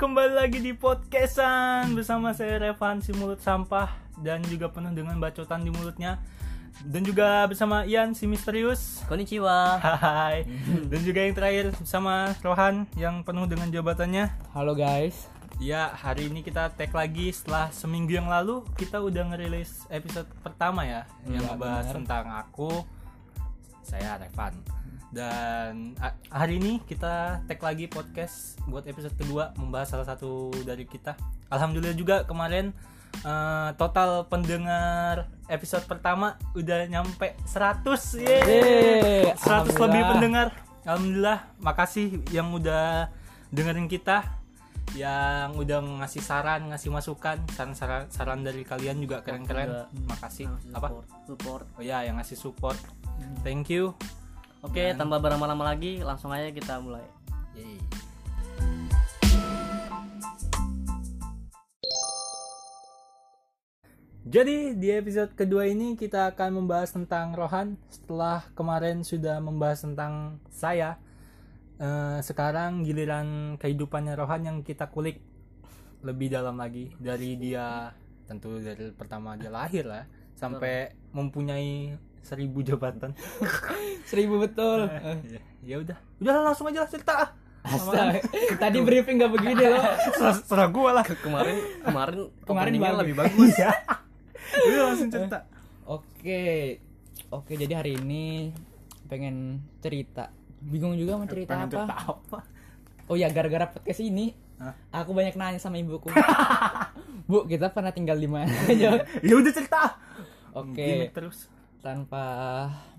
kembali lagi di podcastan bersama saya Revan si mulut sampah dan juga penuh dengan bacotan di mulutnya dan juga bersama Ian si misterius. Konnichiwa. Hai. Dan juga yang terakhir bersama Rohan yang penuh dengan jabatannya. Halo guys. Ya, hari ini kita tag lagi setelah seminggu yang lalu kita udah ngerilis episode pertama ya yang Iya, ngebahas benar. tentang aku saya Revan. Dan hari ini kita tag lagi podcast buat episode kedua membahas salah satu dari kita. Alhamdulillah juga kemarin eh, total pendengar episode pertama udah nyampe 100 Yeay. Yeay, 100 lebih pendengar. Alhamdulillah, makasih yang udah dengerin kita, yang udah ngasih saran, ngasih masukan, saran-saran saran dari kalian juga keren-keren. Juga. Makasih. Support, Apa? Support. Oh ya, yang ngasih support. Thank you. Oke, tanpa berlama-lama lagi, langsung aja kita mulai. Jadi di episode kedua ini kita akan membahas tentang Rohan setelah kemarin sudah membahas tentang saya. Eh, sekarang giliran kehidupannya Rohan yang kita kulik lebih dalam lagi dari dia tentu dari pertama dia lahir lah sampai mempunyai seribu jabatan. Seribu betul. Ya- ya udah, udah langsung aja lah cerita ah. Astaga. Tadi briefing gak begini loh. Serah, serah gua lah. Kemarin kemarin Kemarin bagus. lebih bagus. Iya. Udah langsung cerita. Oke. Oke, jadi hari ini pengen cerita. Bingung juga mau cerita Pengen apa. cerita apa? Oh ya, gara-gara podcast ini Hah? aku banyak nanya sama ibuku. Bu, kita pernah tinggal di mana? Ya, Ya udah cerita. Oke. Gimik terus. Tanpa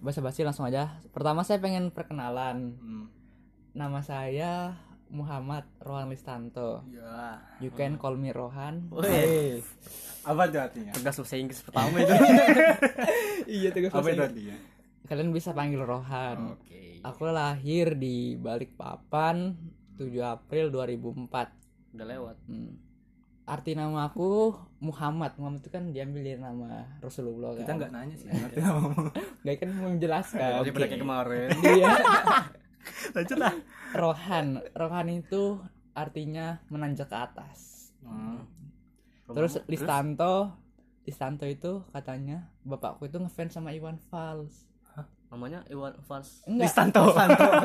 basa-basi langsung aja. Pertama saya pengen perkenalan. Hmm. Nama saya Muhammad Rohan Listanto. Ya. You can call me Rohan. Wih. Apa itu artinya? Tegas bahasa Inggris pertama itu. iya tugas Apa itu bahasa artinya? Kalian bisa panggil Rohan. Oke. Aku lahir di Balikpapan 7 April 2004. Udah lewat. Hmm. Arti nama aku Muhammad. Muhammad itu kan diambil dari nama Rasulullah kan. Kita nggak nanya sih. Ngerti namamu. Nggak kan mau menjelaskan. Daripada kayak kemarin. Iya. Lanjut lah. Rohan. Rohan itu artinya menanjak ke atas. Hmm. Terus Listanto Listanto itu katanya bapakku itu ngefans sama Iwan Fals. Namanya Iwan Fals. Enggak. Listanto.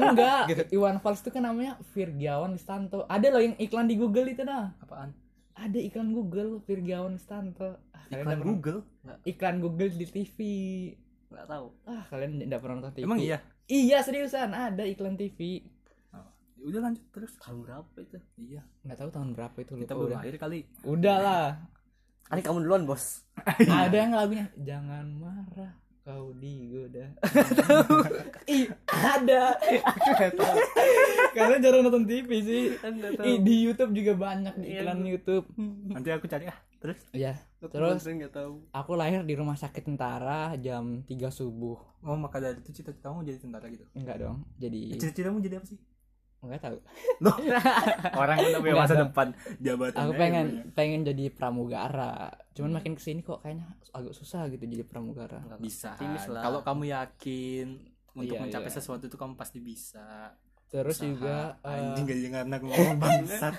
Enggak. Iwan Fals itu kan namanya Virgiawan Listanto. Ada loh yang iklan di Google itu nah. Apaan? Ada iklan Google Virgiawan Listanto. Ah, kalian Iklan nggak pernah- Google. Iklan Google di TV. Enggak tahu. Ah, kalian enggak pernah nonton TV. Emang iya. Iya, seriusan ada iklan TV. Oh, ya udah lanjut terus. Tahun berapa itu? Iya. Nggak tahu tahun berapa itu Kita belum udah. lahir kali. Udah lah. Ini kamu duluan, Bos. ada yang lagunya Jangan marah kau digoda. Ih, ada. Kalian jarang nonton TV sih. Ih, di YouTube juga banyak di iklan YouTube. Nanti aku cari ah. Terus. Iya. Terus enggak tahu. aku lahir di rumah sakit tentara jam 3 subuh. Oh maka dari itu cita-citamu jadi tentara gitu. Enggak dong. Jadi Cita-citamu jadi apa sih? Enggak tahu. Loh. Orang kan punya masa depan jabatan. Aku pengen pengen jadi pramugara. Cuman makin ke sini kok kayaknya agak susah gitu jadi pramugara. bisa. Optimis lah. Kalau kamu yakin untuk Iya, mencapai iya. sesuatu itu kamu pasti bisa. Terus Usaha. juga eh, anjing gak jangan aku ngomong bangsat.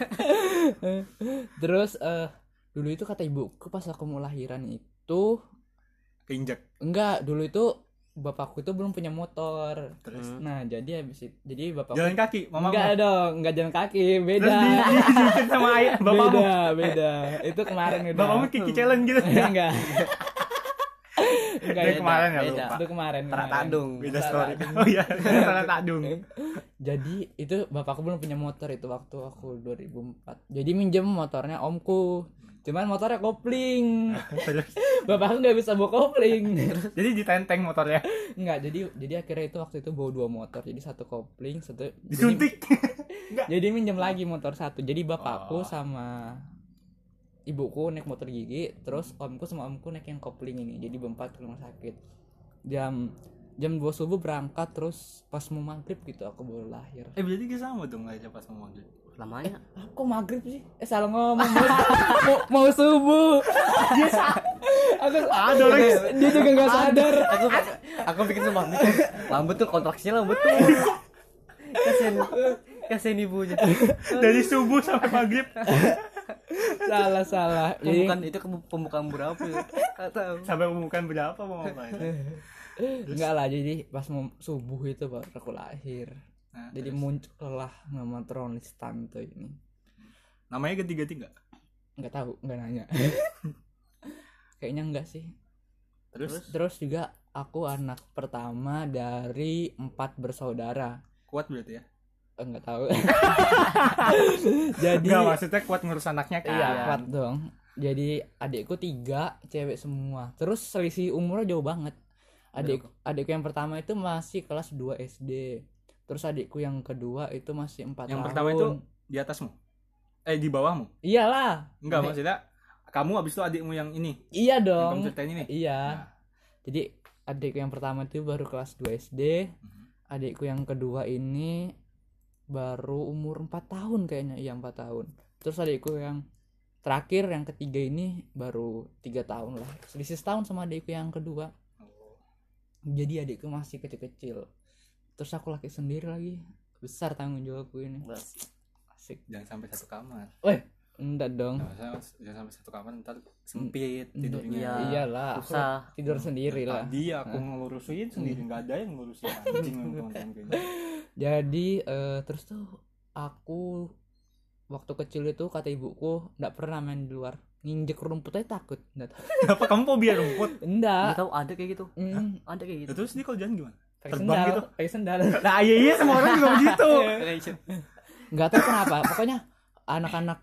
terus eh dulu itu kata ibuku pas aku mau lahiran itu Keinjak. enggak dulu itu bapakku itu belum punya motor. Terus Nah, jadi habis itu jadi bapakku jalan kaki mama enggak dong, enggak jalan kaki, Terus beda. di, di, sama ayah bapakmu. beda, beda. Itu kemarin udah. Bapakmu kiki challenge gitu. enggak. enggak itu- kemarin ya lupa. Itu kemarin. Tadung. Beda story. Oh iya, tadung. Jadi itu bapakku belum punya motor itu waktu aku 2004. Jadi minjem motornya omku. Cuman motornya kopling. Terus Bapakku nggak bisa bawa kopling. jadi ditenteng motornya. Enggak, jadi jadi akhirnya itu waktu itu bawa dua motor. Jadi satu kopling, satu jadi, Disuntik. jadi minjem lagi motor satu. Jadi Oh. bapakku sama ibuku naik motor gigi, terus omku sama omku naik yang kopling ini. Jadi berempat ke rumah sakit. Jam jam 2 subuh berangkat terus pas mau maghrib gitu aku baru lahir. Eh berarti sama dong lahirnya pas mau maghrib. Lamanya. Aku maghrib sih? Eh salah ngomong mau, mau, mau subuh. aku Ada orang dia juga nggak sadar. Aku aku bikin mikir. Lambat tuh kontraksinya lambat tuh. Kasian. kasihin ibunya dari subuh sampai maghrib salah salah pembukaan itu ke pembukaan berapa ya Nggak tahu sampai pembukaan berapa mau ngapain enggak lah jadi pas mau subuh itu baru aku lahir Nah, jadi muncullah nama Tronistanto ini. Namanya ganti-ganti nggak? Nggak tahu nggak nanya. Kayaknya enggak sih. Terus? Terus juga aku anak pertama dari empat bersaudara. Kuat berarti ya? Eh, nggak tahu. Jadi Enggak maksudnya kuat ngurus anaknya kan? Iya kuat dong. Jadi adikku tiga cewek semua. Terus selisih umurnya jauh banget. Adik adikku yang pertama itu masih kelas 2 SD terus adikku yang kedua itu masih empat yang tahun. pertama itu di atasmu? Eh di bawahmu? Iyalah. Enggak maksudnya kamu abis itu adikmu yang ini? Iya yang kamu dong. ceritain ini? Iya. Nah, jadi adikku yang pertama itu baru kelas 2 SD Mhm. adikku yang kedua ini baru umur 4 tahun kayaknya. Iya 4 tahun. Terus adikku yang terakhir yang ketiga ini baru tiga tahun lah. Selisih setahun sama adikku yang kedua. Jadi adikku masih kecil-kecil terus aku laki sendiri lagi. Besar tanggung jawabku ini. Asik. Jangan sampai satu kamar. Weh enggak dong. Jangan sampai satu kamar ntar sempit tidurnya. Iya. iyalah. Aku susah. Tidur sendiri lah. Tadi aku ngelurusin sendiri nggak ada yang ngurusin anjing ini. jadi eh, terus tuh aku waktu kecil itu kata ibuku nggak pernah main di luar. Nginjek rumput aja takut nggak tahu. Kenapa kamu fobia rumput? Enggak nggak tahu ada kayak gitu? Mm, ada kayak gitu? Terus dia kalau jalan gimana pakai Terbang sendal. gitu? pakai sendal. Nah iya iya semua orang juga begitu. Nggak tahu kenapa. Pokoknya anak-anak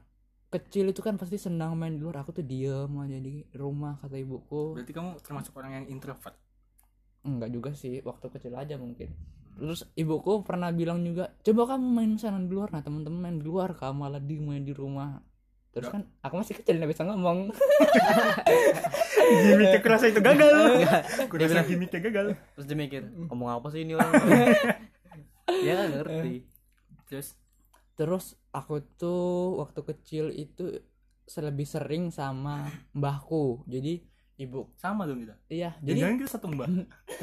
kecil itu kan pasti senang main di luar. Aku tuh diem aja di rumah kata ibuku. Berarti kamu termasuk orang yang introvert? Enggak juga sih. Waktu kecil aja mungkin. Terus ibuku pernah bilang juga coba kamu main sana di luar. Nah teman-teman main di luar kamu malah di main di rumah terus kan aku masih kecil nggak bisa ngomong. Gimmicknya kerasa itu gagal. Dia kurasa bilang- gimmicknya gagal. Terus dia mikir ngomong apa sih ini orang? Dia nggak ngerti. Terus? Terus aku tuh waktu kecil itu lebih sering sama mbahku. Jadi ibu sama dong kita? Iya jadi jadi kita satu mbak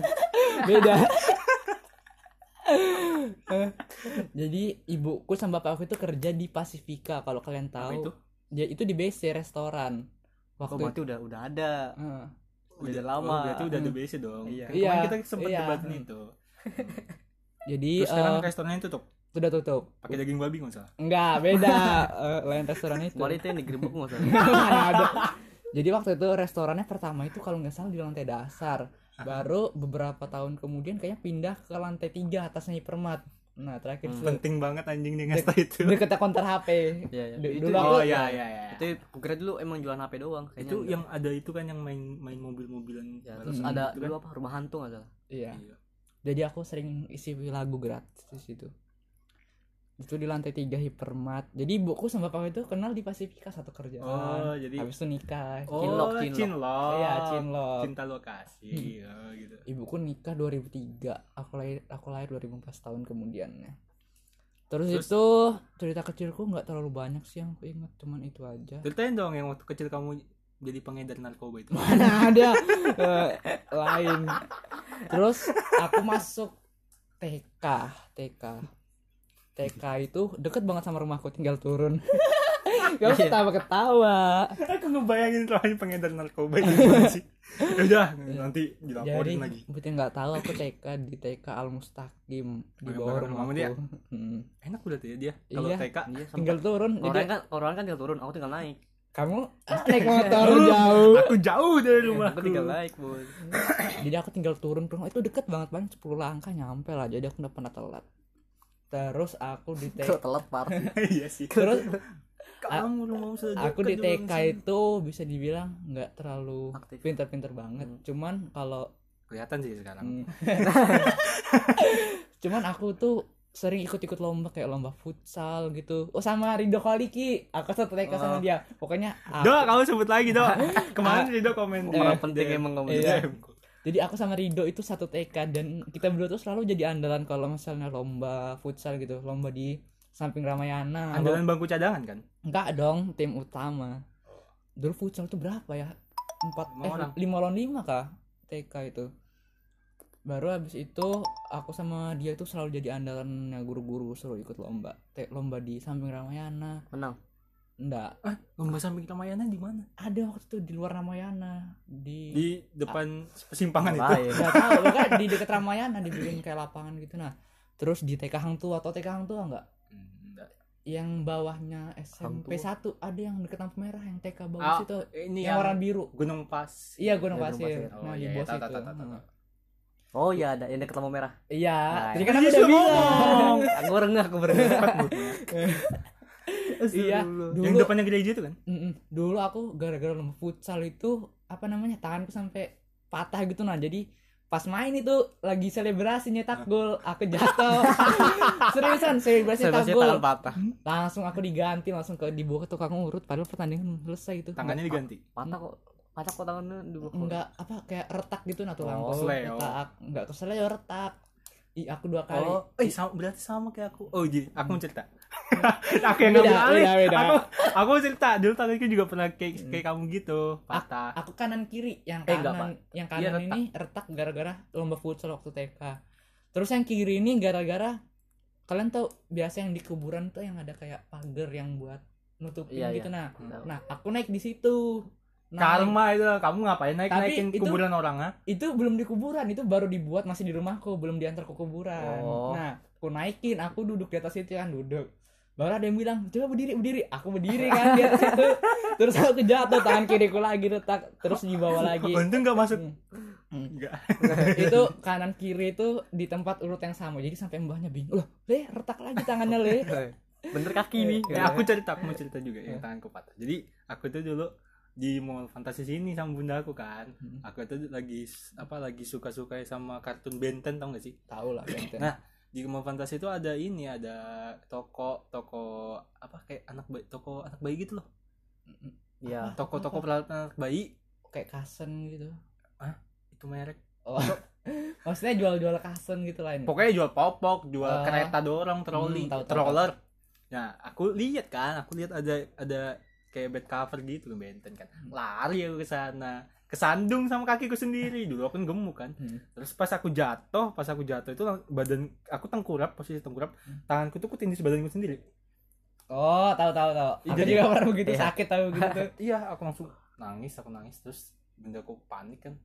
beda. Jadi ibuku sama bapakku itu kerja di Pasifika kalau kalian apa tahu. itu dia itu di BC restoran oh, waktu berarti udah udah ada Eh, Udah oh, lama. berarti udah Hmm. the base dong Iya. Iya, kemarin kita sempat iya. debat itu jadi terus sekarang eh, restorannya tutup sudah tutup pakai daging babi nggak salah enggak beda Eh, lain restoran itu kemarin itu yang digerebek nggak ada. Jadi waktu itu restorannya pertama itu kalau nggak salah di lantai dasar. Baru beberapa tahun kemudian kayaknya pindah ke lantai tiga atasnya hipermat. Nah terakhir Hmm. penting banget anjing nih ngasih itu deket konter HP. Iya, iya. Dulu aku oh iya iya iya itu aku kira dulu emang jualan HP doang kayaknya itu enggak. yang ada itu kan yang main main mobil-mobilan ya, terus Hmm, ada itu dulu kan. apa rumah hantu salah Iya. Iya. Jadi aku sering isi lagu gratis di situ. Itu di lantai tiga hipermat. Jadi ibuku sama bapakku itu kenal di Pasifika satu kerjaan. oh jadi Habis itu nikah. oh Cinlok, cinlok. cinlok Iya, cinlok. cinta lokasi oh, gitu Ibuku nikah 2003, aku lahir aku lahir 2004 tahun kemudiannya. Terus, Terus? itu cerita kecilku nggak terlalu banyak sih yang aku ingat, cuman itu aja. ceritain dong yang waktu kecil kamu jadi pengedar narkoba itu Mana ada eh, lain. Terus aku masuk TK, TK. TK itu deket banget sama rumahku, tinggal turun. Gak usah ketawa-ketawa. aku ngebayangin rohnya pengedar narkoba itu gimana sih Ya udah nanti Jadi, dilaporin lagi buat yang nggak tahu aku TK di TK Al Mustaqim di bawah rumahmu dia? Hmm. enak berarti ya dia kalau Iya. TK iya Tinggal turun. orang Jadi kan orang kan tinggal turun aku tinggal naik kamu naik motor jauh. aku jauh dari rumahku aku tinggal naik bos Jadi aku tinggal turun rumah itu deket banget banget 10 langkah nyampe lah. Jadi aku nggak pernah telat. Terus aku di TK parah iya sih terus kamu aku di TK itu bisa dibilang nggak terlalu pinter-pinter banget. Hmm. Cuman kalau kelihatan sih sekarang Hmm. cuman aku tuh sering ikut-ikut lomba kayak lomba futsal gitu. Oh sama Rido Koliki. Aku satu TK sama Oh. dia. Pokoknya aku- Do, kamu sebut lagi Do. Kemarin Rido komen orang Eh, penting DM. emang kamu Iya. Jadi aku sama Rido itu satu TK dan kita berdua tuh selalu jadi andalan kalau misalnya lomba futsal gitu, lomba di samping Ramayana. Andalan bangku cadangan kan? Enggak dong, tim utama. Dulu futsal itu berapa ya? Empat, Lima eh, orang. lima lawan lima kah? TK itu. baru habis itu aku sama dia itu selalu jadi andalannya guru-guru suruh ikut lomba lomba di samping Ramayana menang enggak ah lomba samping Ramayana di mana ada waktu itu di luar Ramayana di, di depan persimpangan itu Lain. nggak tahu kan di dekat Ramayana dibikin kayak lapangan gitu nah terus di TK Hang Tua atau TK Hang Tua enggak enggak. yang bawahnya SMP Tua. 1 ada yang deket lampu merah yang TK bagus Ah, itu ini yang yang warna biru Gunung Pas iya gunung Ya, Gunung pasir Pasir. nah Oh, di iya, bos tahu, itu tahu, tahu, tahu. Nah. oh iya ada yang deket lampu merah iya Nah, jadi iya. kan aku Iya, udah bilang aku rengah aku berengah iya. dulu yang depannya gereja itu kan? Mm-mm. dulu aku gara-gara lomba futsal itu apa namanya tanganku sampai patah gitu nah. Jadi pas main itu lagi selebrasi nyetak gol aku jatuh. Seriusan selebrasi nyetak gol. patah. Langsung aku diganti langsung ke dibawa ke tukang urut padahal pertandingan selesai itu. Tangannya diganti? patah kok patah kok tangannya dulu enggak apa kayak retak gitu nah Oh, tulangku seleo. retak. enggak keseleo retak. Ih, aku dua kali. Oh eh sama, berarti sama kayak aku. Oh jadi aku mau cerita aku yang Beda, ngambil alih beda, beda. aku aku cerita dulu tanganku juga pernah kayak kayak kamu gitu patah aku kanan kiri yang Eh, enggak, kanan yang Iya, kanan retak. ini retak gara-gara lomba futsal waktu TK terus yang kiri ini gara-gara kalian tahu biasa yang di kuburan tuh yang ada kayak pagar yang buat nutupin Iya, gitu iya. nah Tahu. nah aku naik di situ Naik. karma itu kamu ngapain naik Tapi naikin itu- kuburan orang ah itu belum di kuburan itu baru dibuat masih di rumahku belum diantar ke kuburan Oh. nah aku naikin aku duduk di atas itu kan duduk baru ada yang bilang coba berdiri berdiri. Aku berdiri kan di atas itu terus aku jatuh tangan kiriku lagi retak terus dibawa lagi. Untung nggak masuk. Hmm. enggak. Itu kanan kiri itu di tempat urut yang sama. Jadi sampai mbahnya bingung loh le retak lagi tangannya le. Bener kaki nih Eh, aku cerita aku mau cerita juga yang tanganku patah. Jadi aku tuh dulu di mall fantasi sini sama bunda aku kan. Hmm. aku tuh lagi apa lagi suka suka sama kartun Benten tau gak sih? Tahu lah Benten. Nah, di mall fantasi itu ada ini ada toko toko apa kayak anak bayi toko anak bayi gitu loh. Iya. Toko toko peralatan anak bayi. Kayak kasen gitu. Itu merek. Oh. Maksudnya jual-jual kasen gitu lah ini. Pokoknya jual popok jual Oh. kereta dorong troli Hmm, tahu, tahu, stroller nah aku lihat kan aku lihat ada ada kayak bed cover gitu benten kan. Hmm. lari aku ke sana kesandung sama kakiku sendiri. Dulu aku kan gemuk kan. Hmm. terus pas aku jatuh pas aku jatuh itu badan aku tengkurap posisi tengkurap. Hmm. tanganku tuh kutindis badanku sendiri. Oh tahu tahu tahu. Aku Jadi- juga pernah begitu Iya. sakit tahu gitu tuh. Iya aku langsung nangis aku nangis. Terus bundaku panik kan.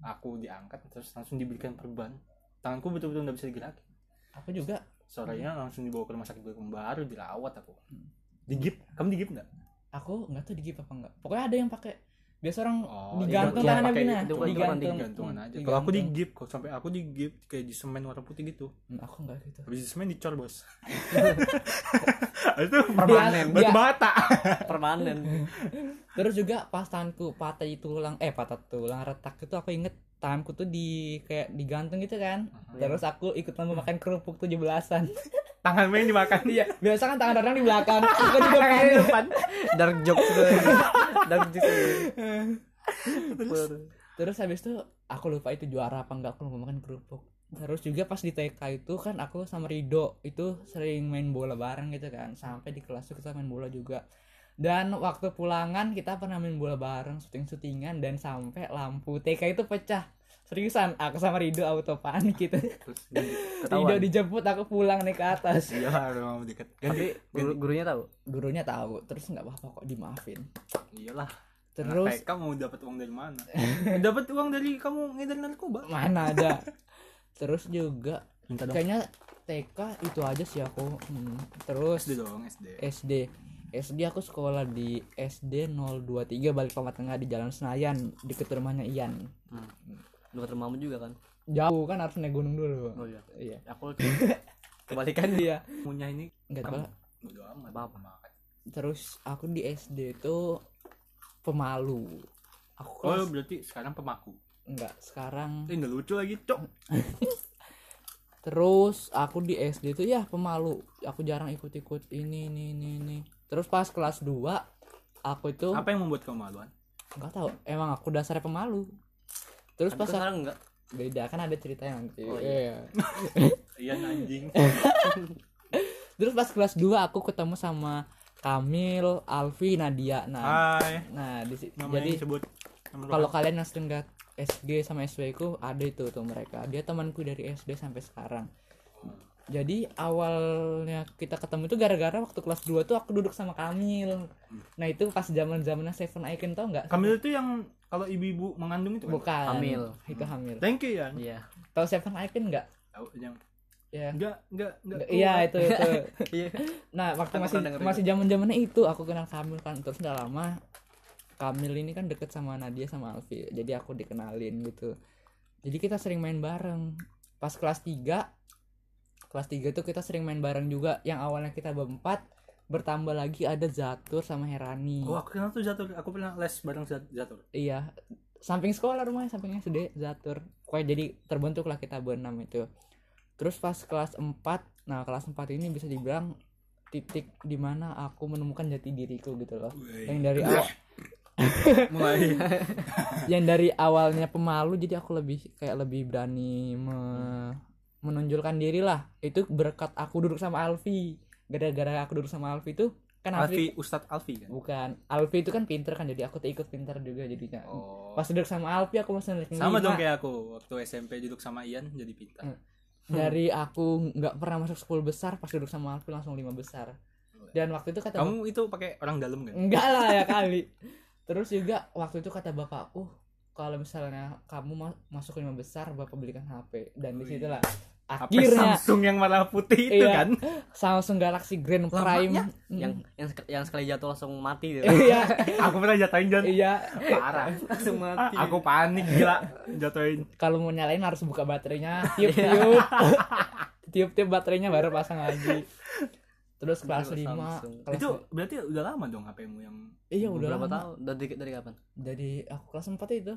Aku diangkat terus langsung diberikan perban. Tanganku betul-betul nggak bisa digerakin aku juga. Sorenya langsung dibawa ke rumah sakit baru dirawat aku. Hmm. digip? Kamu digip nggak? Aku nggak tahu digip apa enggak pokoknya ada yang pakai biasa orang Oh, digantung iya, tangannya itu kan digantung. digantungan Hmm, aja. Kalau aku digantung. digip kok sampai aku digip kayak di semen warna putih gitu. Hmm, aku enggak gitu habis di semen dicor bos. Itu permanen. Dia- batu bata. Permanen. Terus juga pas tanganku patah tulang eh patah tulang retak itu aku inget tanganku tuh di kayak digantung gitu kan. Terus aku ikut lomba makan kerupuk 17-an tangan main dimakan. Iya biasa kan tangan orang di belakang. Aku juga pengen depan. Dark jokes tuh. dark jokes tuh. terus habis itu aku lupa itu juara apa enggak aku lomba makan kerupuk. Terus juga pas di TK itu kan aku sama Rido itu sering main bola bareng gitu kan. Sampai di kelas tuh kita main bola juga dan waktu pulangan kita pernah main bola bareng syuting-syutingan dan sampai lampu TK itu pecah. Seriusan aku sama Rido auto panik gitu. Terus. Rido dijemput aku pulang naik ke atas. Iya harus mau deket ganti Tapi guru, gurunya tahu. gurunya tahu terus nggak apa-apa kok dimaafin. Iyalah. Terus Anak TK mau dapat uang dari mana? Dapat uang dari kamu ngedar narkoba mana ada. Terus juga minta dong. kayaknya TK itu aja sih aku Hmm, terus SD dong SD. SD SD aku sekolah di SD 023 balik Pamat Tengah di Jalan Senayan deket rumahnya Ian. Dekat rumahmu juga kan? jauh kan harus naik gunung dulu. Oh iya. iya. Aku kebalikan iya punya ini nggak tahu. Apa-apa. Makan. terus aku di SD itu pemalu. Aku oh kelas berarti sekarang pemaku? Enggak sekarang ini nggak lucu lagi cok. Terus aku di SD itu ya pemalu. Aku jarang ikut-ikut ini ini ini ini terus pas kelas 2 aku itu apa yang membuat kamu maluan nggak tahu. Emang aku dasarnya pemalu. Terus Tapi pas sekarang enggak. beda kan ada ceritanya nanti. Oh, Iya. iya. Anjing. Terus pas kelas 2 aku ketemu sama Kamil, Alfi, Nadia. Nah, hai. nah di jadi disebut. Nama kalau kalian yang sering lihat SG sama SW ku ada itu tuh mereka. Dia temanku dari SD sampai sekarang jadi awalnya kita ketemu itu gara-gara waktu kelas 2 tuh aku duduk sama Kamil. Nah itu pas zaman zamannya Seven Icon tau nggak? Kamil itu yang kalau ibu-ibu mengandung itu kan? bukan. Hamil. itu hamil. Thank you ya. Iya. tahu Seven Icon nggak? Tahu yang ya enggak enggak enggak. iya itu itu. Iya. nah waktu Aku masih masih zaman zamannya itu aku kenal Kamil kan. Terus udah lama Kamil ini kan deket sama Nadia sama Alfi. Jadi aku dikenalin gitu. Jadi kita sering main bareng. Pas kelas 3 kelas 3 tuh kita sering main bareng juga. Yang awalnya kita berempat bertambah lagi ada Zatur sama Herani. Oh, aku kenal tuh Zatur. Aku pernah les bareng Zat- Zatur. iya. Samping sekolah rumahnya sampingnya SD Zatur. Pokoknya jadi terbentuklah kita berenam itu. Terus pas kelas 4 nah kelas 4 ini bisa dibilang titik di mana aku menemukan jati diriku gitu loh. Yang dari awal Mulai. Yang dari awalnya pemalu jadi aku lebih kayak lebih berani me- menonjolkan diri lah itu berkat aku duduk sama Alfi gara-gara aku duduk sama Alfi tuh kan Alfi, Alfi Ustadz Alfi kan. bukan Alfi itu kan pinter kan jadi aku tuh ikut pinter juga jadinya Oh. pas duduk sama Alfi aku masih naik Sama lima. dong kayak aku waktu SMP duduk sama Ian jadi pintar. Hmm. dari aku nggak pernah masuk 10 besar pas duduk sama Alfi langsung lima besar dan waktu itu kata Kamu itu pakai orang dalam kan? enggak lah ya kali terus juga waktu itu kata bapakku kalau misalnya kamu ma- masuk lima besar bapak belikan HP dan di Wih. situlah HP akhirnya Samsung yang warna putih itu Iya. kan? Samsung Galaxy Grand Lamanya Prime Yang yang sek- yang sekali jatuh langsung mati gitu. iya Aku pernah jatuhin John. iya Parah. langsung mati. Aku panik gila jatuhin. kalau mau nyalain harus buka baterainya tiup tiup tiup tiup baterainya baru pasang lagi terus kelas Baru 5 Samsung. kelas Itu berarti udah lama dong HPmu yang iya udah berapa lama tahun? Dari dari kapan? dari aku kelas 4 itu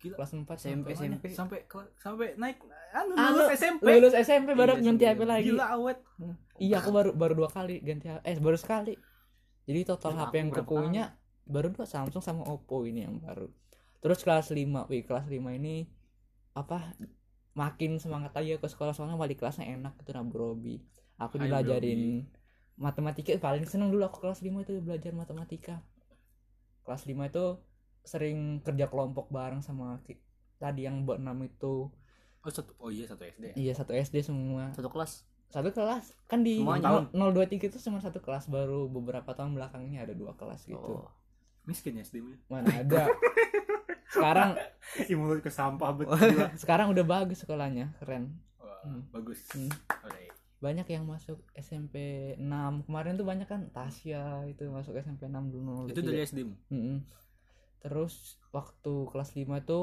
gila. kelas 4 SMP SMP. sampai sampai naik anu Ah, lulus lu- SMP. lulus SMP baru Iya, ganti HP lagi Gila awet. Iya aku baru baru dua kali ganti HP. Eh baru sekali. Jadi total Aku HP yang kupunya baru dua Samsung sama Oppo ini yang baru. Terus kelas 5, wih kelas 5 ini apa makin semangat aja ke sekolah soalnya wali kelasnya enak itu Nabu Robi. Aku Hai, dilajarin matematika paling seneng dulu aku kelas 5 itu belajar matematika. Kelas 5 itu sering kerja kelompok bareng sama tadi yang buat 6 itu. Oh satu oh iya satu SD. ya? Iya satu SD semua. Satu kelas. satu kelas kan di Semuanya. 0, 023 itu cuma satu kelas baru beberapa tahun belakangnya ada dua kelas gitu Oh. Miskin ya SD-mu. mana ada sekarang mulut ke sampah betul sekarang udah bagus sekolahnya keren Wah, Hmm. bagus. Hmm. Alright. Banyak yang masuk SMP 6 kemarin tuh banyak kan Tasya itu masuk SMP 6 dulu Itu dari SD-mu. Mm-mm. terus waktu kelas 5 itu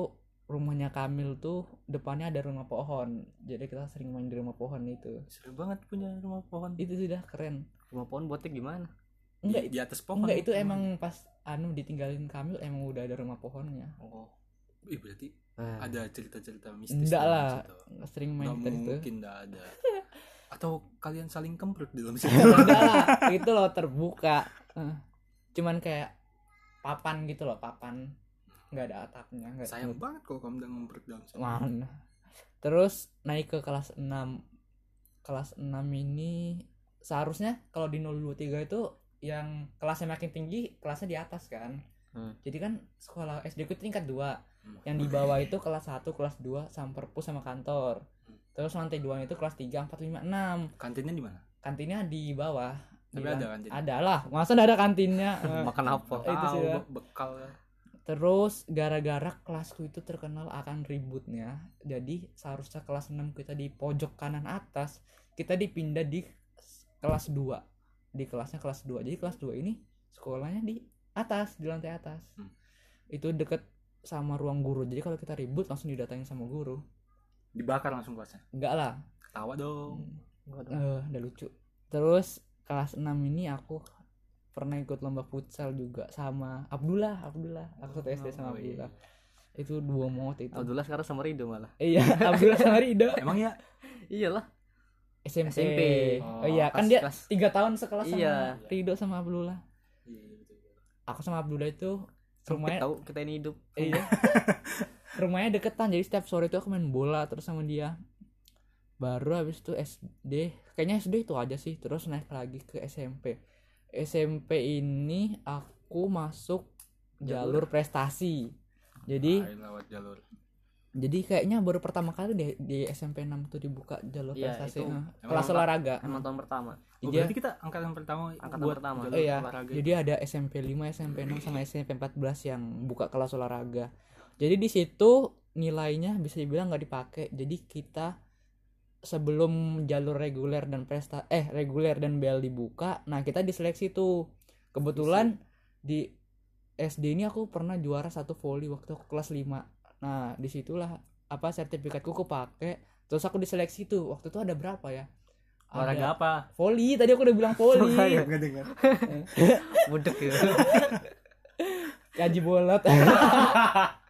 rumahnya Kamil tuh depannya ada rumah pohon jadi kita sering main di rumah pohon itu Seru banget punya rumah pohon. itu sudah keren Rumah pohon buatnya gimana? enggak di, di atas pohon. enggak itu emang pas anu ditinggalin Kamil emang udah ada rumah pohonnya Oh. Ih berarti Ah. ada cerita-cerita mistis. enggak lah sering main Nggak mungkin enggak ada. Atau kalian saling kemprut di dalam situ. enggak itu loh terbuka. Cuman kayak papan gitu loh papan. Nggak ada atapnya nggak Sayang banget kalau kamu udah ngempret dalam situ. mana terus naik ke kelas 6 kelas 6 ini seharusnya kalau di 023 itu yang kelasnya makin tinggi kelasnya di atas kan. Hmm. jadi kan sekolah SD ku tingkat 2 Hmm. yang di bawah itu kelas 1 kelas 2 sama perpus sama kantor terus lantai 2 itu kelas 3 4 5 6 Kantinnya di mana? kantinnya di bawah Tapi Di ada kantin. ada lah masa ada kantinnya Eh, Makan apa? itu sih ya. be- bekal. Terus gara-gara kelasku itu terkenal akan ributnya, jadi seharusnya kelas 6 kita di pojok kanan atas, kita dipindah di kelas 2. Di kelasnya kelas 2. Jadi kelas 2 ini sekolahnya di atas, di lantai atas. Hmm. Itu deket sama ruang guru. Jadi kalau kita ribut langsung didatangin sama guru. Dibakar langsung kelasnya. Enggak lah. Ketawa dong. Eh, udah lucu. Terus kelas 6 ini aku pernah ikut lomba futsal juga sama Abdullah, Abdullah. Aku satu SD sama Oh, iya. Abdullah. Itu dua maut itu. Abdullah sekarang sama Rido malah. Iya, Abdullah sama Rido Emang ya? Iyalah. SMP. SMP. Oh, iya, kan dia kelas- tiga tahun sekelas sama Iya. Rido sama Abdullah. Iya. Aku sama Abdullah itu rumahnya tahu kita ini hidup. iya. rumahnya deketan jadi setiap sore itu aku main bola terus sama dia. Baru habis itu SD, kayaknya SD itu aja sih, terus naik lagi ke SMP. SMP ini aku masuk jalur prestasi. Jadi lewat jalur. jadi kayaknya baru pertama kali deh di SMP 6 tuh dibuka jalur Iya, prestasi itu Nah, emang kelas Pak. olahraga emang tahun pertama Oh, Jadi berarti kita angkatan pertama Angkatan buat pertama. jalur Iya, olahraga. jadi ada SMP 5, SMP 6 sama SMP 14 yang buka kelas olahraga. Jadi di situ nilainya bisa dibilang nggak dipakai. Jadi kita sebelum jalur reguler dan presta eh reguler dan BL dibuka, nah kita diseleksi tuh. Kebetulan di SD ini aku pernah juara satu volley waktu aku kelas 5. Nah, di situlah apa sertifikatku kepake. Terus aku diseleksi tuh. Waktu itu ada berapa ya? olahraga apa? Volley, tadi aku udah bilang volley. Enggak dengar. budek ya Gaji bolot.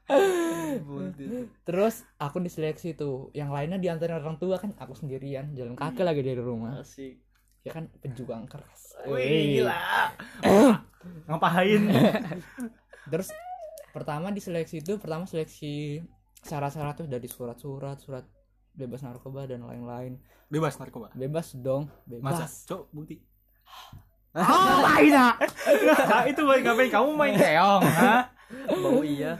Terus aku diseleksi tuh. Yang lainnya diantarin orang tua kan aku sendirian jalan kaki lagi dari rumah. asik Ya kan pejuang keras. Wih, gila. Ngapain? Terus pertama diseleksi itu pertama seleksi syarat-syarat tuh dari surat-surat, surat bebas narkoba dan lain-lain. Bebas narkoba. Bebas dong, Masa? bebas. Cok, bukti. Ah? Nah, itu main ngapain kamu main keong, ha? bau iya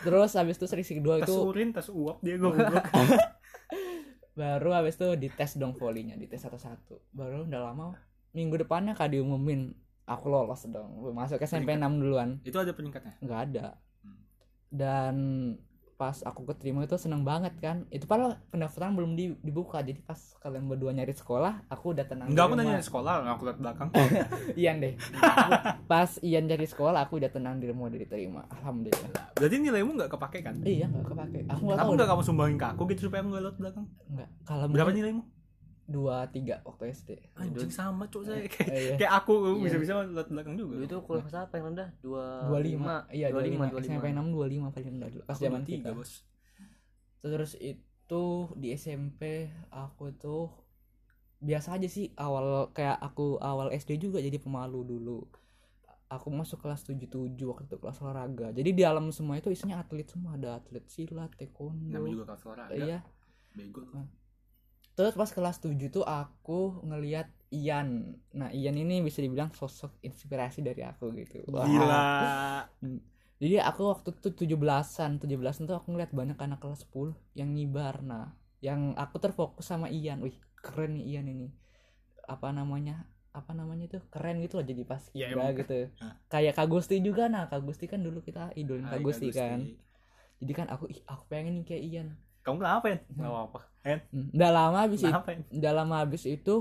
Terus habis itu seleksi kedua itu urin, tas uap dia goblok. baru habis itu dites dong volinya, dites satu-satu. Baru udah lama minggu depannya kak diumumin aku lolos dong masuk SMP 6 duluan itu ada peningkatnya. nggak ada Hmm. dan pas aku keterima itu seneng banget kan itu padahal pendaftaran belum di- dibuka jadi pas kalian berdua nyari sekolah aku udah tenang Enggak aku nanya sekolah, aku lihat belakang. Ian deh pas Ian cari sekolah aku udah tenang di rumah udah diterima alhamdulillah Berarti nilaimu enggak kepake kan? iya nggak kepake aku nggak tahu enggak kamu sumbangin ke aku gitu supaya aku enggak lihat belakang. nggak kalau Berapa nilaimu? Dua tiga waktu SD Anjing sama cok saya kayak Eh, iya. kayak aku Iya. bisa-bisa lihat belakang juga. Dulu itu kuliah kelas apa yang rendah? Dua dua lima iya dua lima 25, SMP enam dua lima paling rendah dulu pas zaman tiga, kita Bos. terus itu di SMP aku tuh biasa aja sih awal kayak aku awal SD juga jadi pemalu dulu aku masuk kelas 77 waktu itu kelas olahraga jadi di alam semua itu isinya atlet semua ada atlet silat taekwondo Namanya juga kelas olahraga. iya Bego. Terus pas kelas 7 tuh aku ngelihat Ian. Nah Ian ini bisa dibilang sosok inspirasi dari aku gitu. Wah. Gila. jadi aku waktu itu 17-an 17-an tuh aku ngeliat banyak anak kelas 10 yang ngibar. Nah yang aku terfokus sama Ian. Wih keren nih Ian ini. Apa namanya? Apa namanya tuh? Keren gitu loh jadi pas Iya, kibra emang. gitu. Ah. kayak Kak Gusti juga. Nah Kak Gusti kan dulu kita idolin Kak Hai, Gusti. kan. Jadi kan aku ih aku pengen nih kayak Ian Kamu kenapa ya? Enggak apa-apa. Hmm, udah lama habis itu ya? udah lama habis itu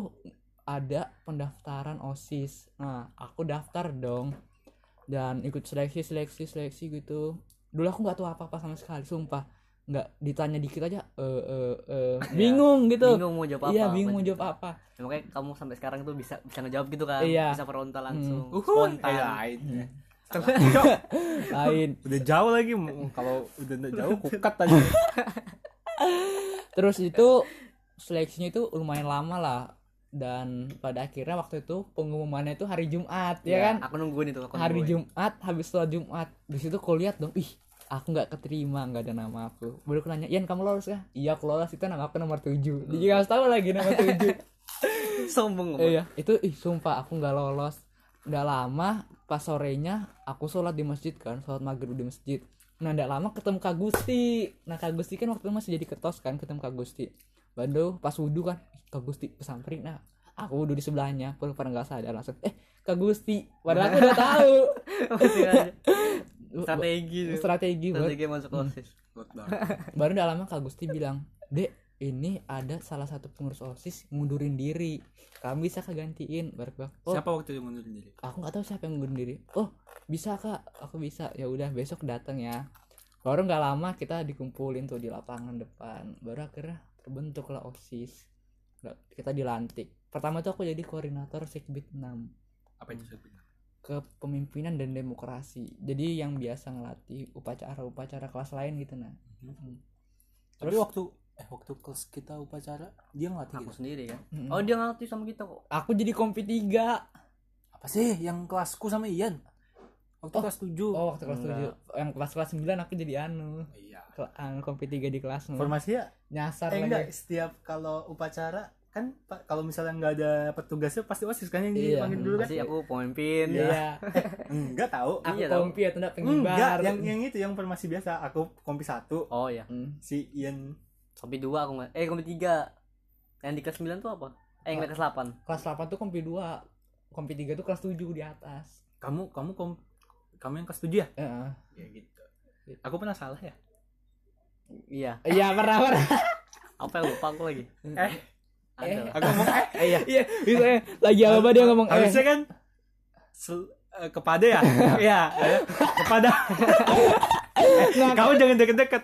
ada pendaftaran OSIS. Nah, aku daftar dong dan ikut seleksi seleksi seleksi gitu. Dulu aku nggak tahu apa-apa sama sekali, sumpah. Nggak ditanya dikit aja eh eh eh bingung gitu. Bingung mau jawab apa? Iya, bingung mau apa. jawab apa. Ya, makanya kamu sampai sekarang tuh bisa bisa ngejawab gitu kan? Iya. Bisa frontal langsung. Uhuh, Spontan. lain. Hmm. Cok, Lain. udah jauh lagi kalau udah jauh kukat aja. Terus itu seleksinya itu lumayan lama lah. Dan pada akhirnya waktu itu pengumumannya itu hari Jumat ya kan? Aku nungguin itu. Aku hari nungguin. Jumat habis sholat Jumat. Di situ kau lihat dong ih aku nggak keterima nggak ada nama aku. Baru aku nanya Ian kamu lolos ya iya aku lolos. Itu nama aku nomor tujuh. Dia nggak tahu lagi nama tujuh. Sombong iya itu ih sumpah aku nggak lolos. Nggak lama pas sorenya aku sholat di masjid kan sholat maghrib di masjid nah nggak lama ketemu Kak Gusti. Nah Kak Gusti kan waktu itu masih jadi ketos kan ketemu Kak Gusti. Bando pas wudhu kan ih, Kak Gusti pesantren nah aku wudhu di sebelahnya. Pun pada nggak sadar langsung eh Kak Gusti. Padahal aku udah tahu. Strategi tuh. strategi buat Strategi masuk OSIS. baru udah lama Kak Gusti bilang dek ini ada salah satu pengurus osis ngundurin diri. Kamu bisa kegantiin baru oh. Siapa waktu itu ngundurin diri? aku nggak tahu siapa yang ngundurin diri. Oh bisa kak aku bisa ya udah besok datang ya baru nggak lama kita dikumpulin tuh di lapangan depan baru akhirnya terbentuk lah osis kita dilantik pertama tuh aku jadi koordinator sekbid 6 Apa itu sebenarnya? kepemimpinan dan demokrasi jadi yang biasa ngelatih upacara-upacara kelas lain gitu nah Tapi Terus- waktu eh waktu kelas kita upacara dia ngelatih Aku gitu. sendiri kan. Mm-mm. Oh dia ngelatih sama kita kok. aku jadi kompi tiga Apa sih yang kelasku sama Ian? Waktu Oh. kelas 7. oh waktu kelas Enggak. tujuh yang kelas kelas sembilan aku jadi anu. Iya. anu kompi tiga di kelasmu Formasinya nyasar eh lagi. enggak setiap kalau upacara kan Pak, kalau misalnya nggak ada petugasnya pasti osis kan yang Iya. dipanggil dulu kan? Pasti aku pemimpin. Iya. Enggak tahu. Aku Iya, kompi atau enggak enggak pengibar yang yang itu yang formasi biasa. Aku kompi satu. Oh iya. Hmm. si Ian. Kompi dua aku nggak eh kompi tiga. Yang di kelas 9 tuh apa? Eh yang di kelas 8 kelas 8 tuh kompi 2 kompi 3 tuh kelas 7 di atas. Kamu kamu kom kamu yang kelas tujuh ya? Heeh. ya gitu. Aku pernah salah ya? Iya. Iya pernah pernah. Apa yang lupa aku lagi. Eh. Lah. aku ngomong eh. Eh iya. Iya bisa ya. lagi apa dia ngomong eh? Harusnya kan sel- eh, kepada ya? Iya eh, kepada. Nah, kamu jangan deket-deket.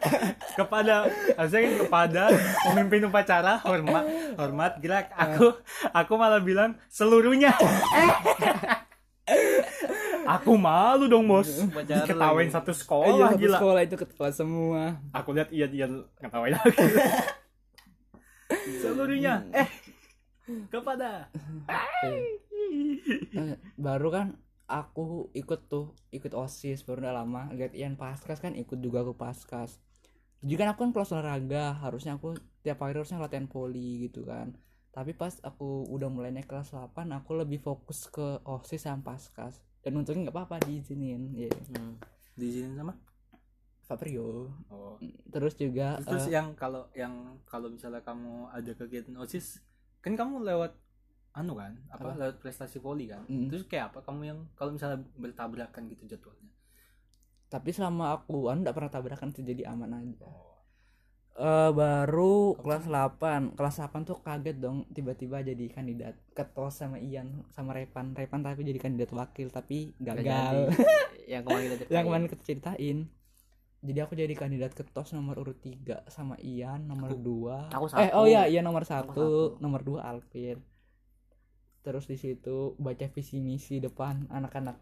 Kepada. Harusnya kan kepada. Pemimpin upacara hormat. Hormat gila. Aku aku malah bilang seluruhnya aku malu dong bos. Ketawain satu iya, sekolah satu gila. sekolah itu ketawa semua. Aku lihat iya iya ketawain lagi seluruhnya eh kepada. Eh, baru kan aku ikut tuh ikut osis baru udah lama. Lihat Ian paskas kan ikut juga aku paskas jadi kan aku kan kelas olahraga harusnya aku tiap hari harusnya latihan poli gitu kan. Tapi pas aku udah mulai naik kelas 8 aku lebih fokus ke osis sama paskas dan untungnya nggak apa-apa diizinin ya Hmm. diizinin sama Pak Prio oh terus juga terus eh, yang kalau yang kalau misalnya kamu ada kegiatan osis kan kamu lewat anu kan apa Apa? lewat prestasi voli kan Mm. terus kayak apa kamu yang kalau misalnya bertabrakan gitu jadwalnya tapi selama aku anu nggak pernah tabrakan terjadi aman aja oh. Eh baru kelas 8 kelas 8 tuh kaget dong tiba-tiba jadi kandidat. Ketos sama Ian sama Repan. Repan tapi jadi kandidat wakil tapi gagal. yang kemarin kita ceritain. yang kemarin kita ceritain jadi aku jadi kandidat ketos nomor urut 3 sama Ian nomor Aku- 2 aku eh satu. oh ya Ian nomor Aku 1 satu. nomor 2 Alvin. Terus di situ baca visi misi depan anak-anak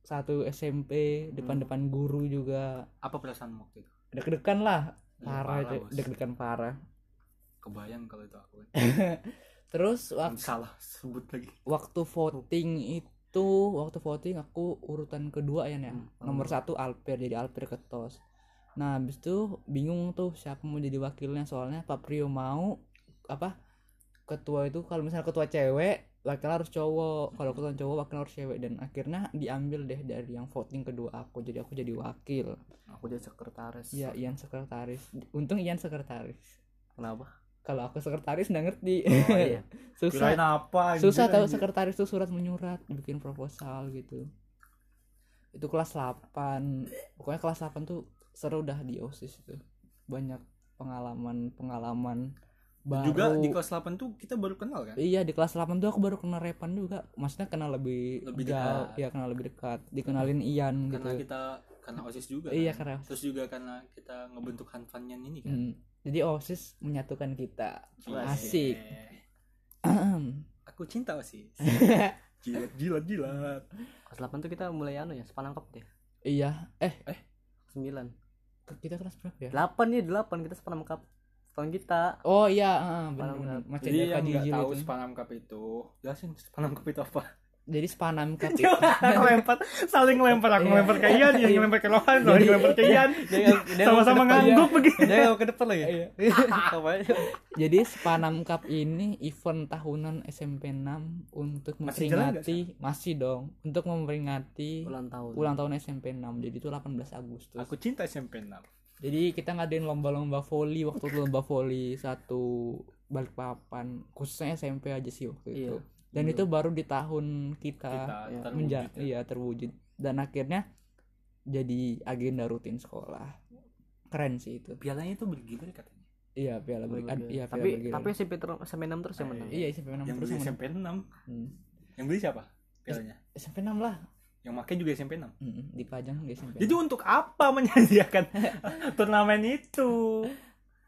satu SMP depan-depan guru juga. Apa perasaanmu waktu itu? Deg-degan lah parah, parah, itu Bos. deg-degan parah. Kebayang kalau itu aku kan. Terus wak- salah sebut lagi. waktu voting itu waktu voting aku urutan kedua ya. Nih Hmm, nomor satu Alper jadi Alper ketos. Nah habis itu bingung tuh siapa mau jadi wakilnya soalnya Pak Prio mau apa ketua itu kalau misalnya ketua cewek wakil harus cowok. Kalau ketua cowok wakil harus cewek. Dan akhirnya diambil deh dari yang voting kedua aku. Jadi aku jadi wakil. Aku jadi sekretaris. Iya Ian sekretaris. Untung Ian sekretaris. Kenapa? Kalau aku sekretaris nggak ngerti. Oh iya. Kirain susah apa susah tahu sekretaris tuh surat menyurat bikin proposal gitu. Itu kelas 8 pokoknya kelas 8 tuh seru dah di osis itu. Banyak pengalaman pengalaman baru juga di kelas 8 tuh kita baru kenal kan? Iya di kelas 8 tuh aku baru kenal Repan juga. Maksudnya kenal lebih, Lebih jauh. dekat. ya kenal lebih dekat. Dikenalin Ian karena gitu. kita karena osis juga Iya, kan? karena OSIS. terus juga karena kita ngebentuk hanfanyan ini kan? Hmm, jadi osis menyatukan kita. Iya. asik. Aku cinta osis. Jilat jilat jilat. Kelas 8 tuh kita mulai anu ya sepanangkap deh. Iya. Eh. 9 kita kelas berapa ya? 8 ya 8 kita sepanangkap tahun kita oh iya bener Cup. macam jadi Eka yang nggak tahu itu. spanam cup itu jelasin spanam cup itu apa jadi spanam cup Dia lempar saling lempar aku Iya. lempar ke Ian yang ngelempar ke Lohan Lohan ngelempar ke Ian sama-sama ngangguk begitu dia ke depan lagi Iya. ya? Jadi Spanam Cup ini event tahunan SMP 6 untuk memperingati masih dong untuk memperingati ulang tahun ulang tahun SMP 6. Jadi itu 18 Agustus. aku cinta SMP 6 Jadi kita ngadain lomba-lomba voli waktu itu lomba voli satu Balikpapan khususnya SMP aja sih waktu itu. Iya. Dan itu baru di tahun kita, kita ya, terwujud menja- ya. iya terwujud dan akhirnya jadi agenda rutin sekolah. Keren sih itu. pialanya itu bergilir katanya Iya, piala balik. Bergilir. Iya, tapi bergilir. tapi SMP ter- SMP 6 terus yang menang iya SMP 6 yang terus beli yang menang. SMP 6 Hmm. yang beli siapa pialanya SMP 6 lah. Yang make juga SMP 6 Mm, dipajang di SMP. jadi untuk apa menyediakan turnamen itu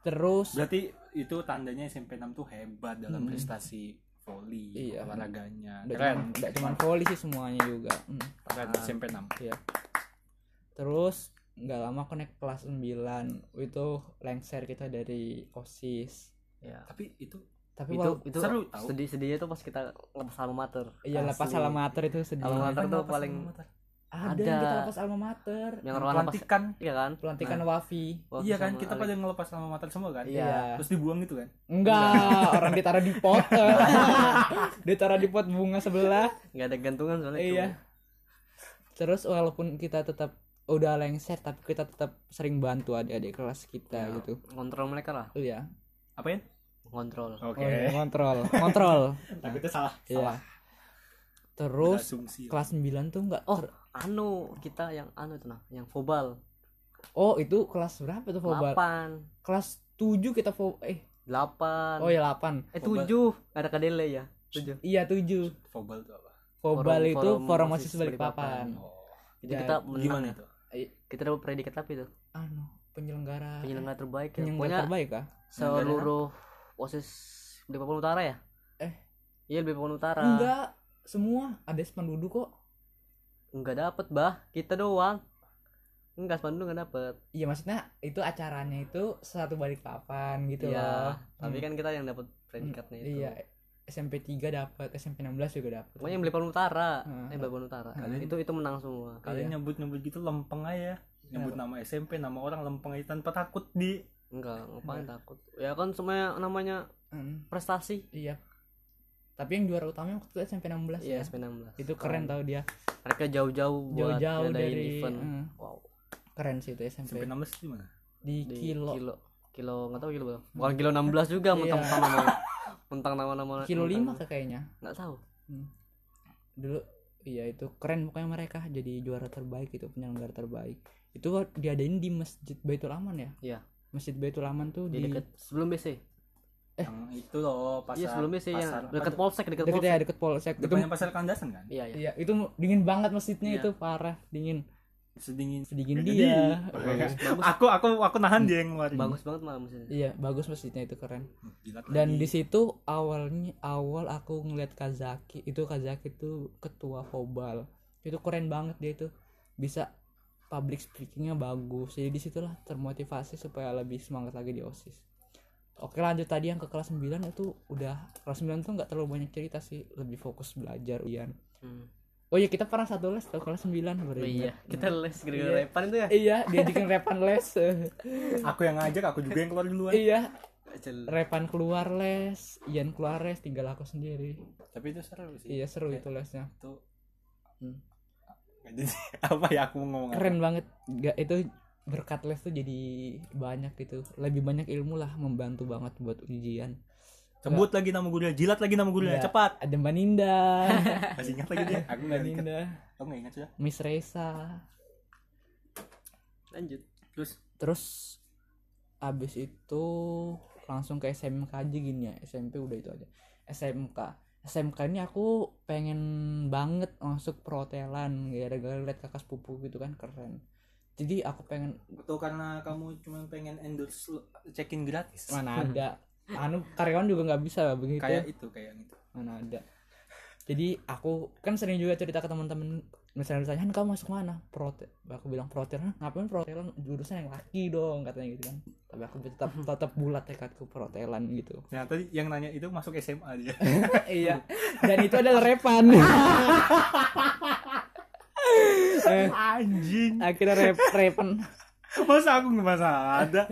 terus berarti itu tandanya SMP 6 tuh hebat dalam Hmm. prestasi voli Iya. olahraganya keren nggak cuma voli sih semuanya juga. Mm, keren SMP 6 iya. Terus nggak lama aku naik kelas 9 itu lengser kita dari OSIS. ya tapi itu Tapi itu wal- itu seru tau. sedih sedihnya tuh pas kita lepas alma mater. Iya lepas alma mater itu sedih. Alma mater tuh paling ada, Ada. yang kita lepas alma mater. Yang pelantikan. iya kan? Pelantikan Nah. wafi. Wah, iya kan kita pada ngelepas alma mater semua kan? Iya. terus dibuang gitu kan? Enggak orang ditaruh di pot. Ditaruh di pot bunga sebelah. Nggak ada gantungan soalnya iya. terus walaupun kita tetap udah lengser tapi kita tetap sering bantu adik-adik kelas kita Ya, gitu. Kontrol mereka lah. Iya. Apa ya kontrol oke. Oh, iya, kontrol kontrol tapi itu salah. Iya. Terus asumsi. kelas 9 tuh enggak oh anu kita yang anu itu nah yang fobal oh itu kelas berapa tuh Fobal? delapan. Kelas 7 kita fo eh. Delapan. Oh ya 8 eh Fobal. tujuh. Ada kadele ya? Tujuh. Iya 7 fobal itu apa? Fobal Forum- itu forum forum OSIS OSIS Balikpapan. oh. Jadi Ya, kita menang gimana ya. itu? Kita dapat predikat apa itu? Anu, penyelenggara. Penyelenggara terbaik ya. Penyelenggara pokoknya terbaik kah? seluruh osis Balikpapan Utara ya Eh. iya Balikpapan Utara Enggak, semua ada spanduk kok. enggak dapet bah kita doang enggak Spandu enggak dapet Iya maksudnya itu acaranya itu satu balik papan gitu loh. iya tapi Hmm. kan kita yang dapat predikatnya itu Iya, SMP 3 dapat, SMP 16 juga dapat. pokoknya yang Balikpapan Utara Hmm. eh Utara Kalian- itu itu menang semua kalian Iya. nyebut nyebut gitu lempeng aja nyebut nama SMP nama orang lempeng aja tanpa takut di enggak ngapain takut? Ya kan semuanya namanya Hmm, prestasi. Iya. Tapi yang juara utama waktu itu SMP 16 iya ya. SP16 Itu keren tau dia. mereka jauh-jauh buat Jauh-jauh dari event. hmm, wow. Keren sih itu SMP. SMP 16 di mana? Di, di kilo. kilo. Kilo nggak tahu kilo berapa. Bukan kilo 16 juga Iya. mentang-mentang nama mentang nama-nama Kilo mentang- 5 kayaknya. nggak tahu. Dulu iya itu keren pokoknya mereka jadi juara terbaik itu penyelenggara terbaik. Itu diadain di masjid Baitul Aman ya? Iya. Masjid Baitul Aman tuh di di, dekat sebelum BC yang itu loh pasar iya sebelum BC yang pasar dekat polsek dekat deket polsek. ya deket polsek. Itu depannya pasar kandasan kan? Iya iya. Iya itu dingin banget masjidnya Iya. itu parah dingin. Sedingin. Sedingin dia. Bagus. Bagus. Aku aku aku nahan dia yang ngeluarin. Bagus banget malah mesinnya iya bagus masjidnya itu keren. Jilat dan di situ awalnya awal aku ngeliat Kazaki itu Kazaki itu ketua Fobal itu keren banget dia itu bisa public speakingnya bagus. Jadi di situlah termotivasi supaya lebih semangat lagi di osis oke lanjut tadi yang ke kelas 9 itu udah kelas 9 tuh nggak terlalu banyak cerita sih. Lebih fokus belajar Ian Hmm. oh iya kita pernah satu les tuh kelas 9 baru Oh, iya kita les gara-gara Iya. repan itu ya? Iya dia bikin repan les. Aku yang ngajak aku juga yang keluar duluan. Iya. Repan keluar les Ian keluar les tinggal aku sendiri. Tapi itu seru sih. Iya seru Kayak itu lesnya. itu Hmm. Jadi. Apa ya aku mau ngomong apa? keren banget. Gak, itu berkat les tuh jadi banyak gitu. Lebih banyak ilmu lah membantu banget buat ujian. Sebut lagi nama gurunya jilat lagi nama gurunya Iya. cepat. ada Mbak Ninda. Masih ingat lagi dia? Aku nggak ingat. Ninda. Aku nggak ingat sudah? Miss Reza. Lanjut. Terus? Terus abis itu langsung ke SMK aja gini ya. SMP udah itu aja. SMK SMK ini aku pengen banget masuk perhotelan gara-gara liat kakak sepupu gitu kan keren. Jadi aku pengen betul karena kamu cuma pengen endorse lu- check-in gratis? Mana ada. Anu karyawan juga nggak bisa begitu. Kayak itu kayak gitu. Mana ada. Jadi aku kan sering juga cerita ke teman-teman misalnya ditanya "Han, kamu masuk mana prote aku bilang perhotelan ngapain perhotelan jurusan yang laki dong katanya gitu kan tapi aku tetap tetap bulat tekadku perhotelan gitu Nah tadi yang nanya itu masuk SMA dia. iya dan itu adalah repan Eh, Anjing. akhirnya rep repan Masa aku nggak masa ada?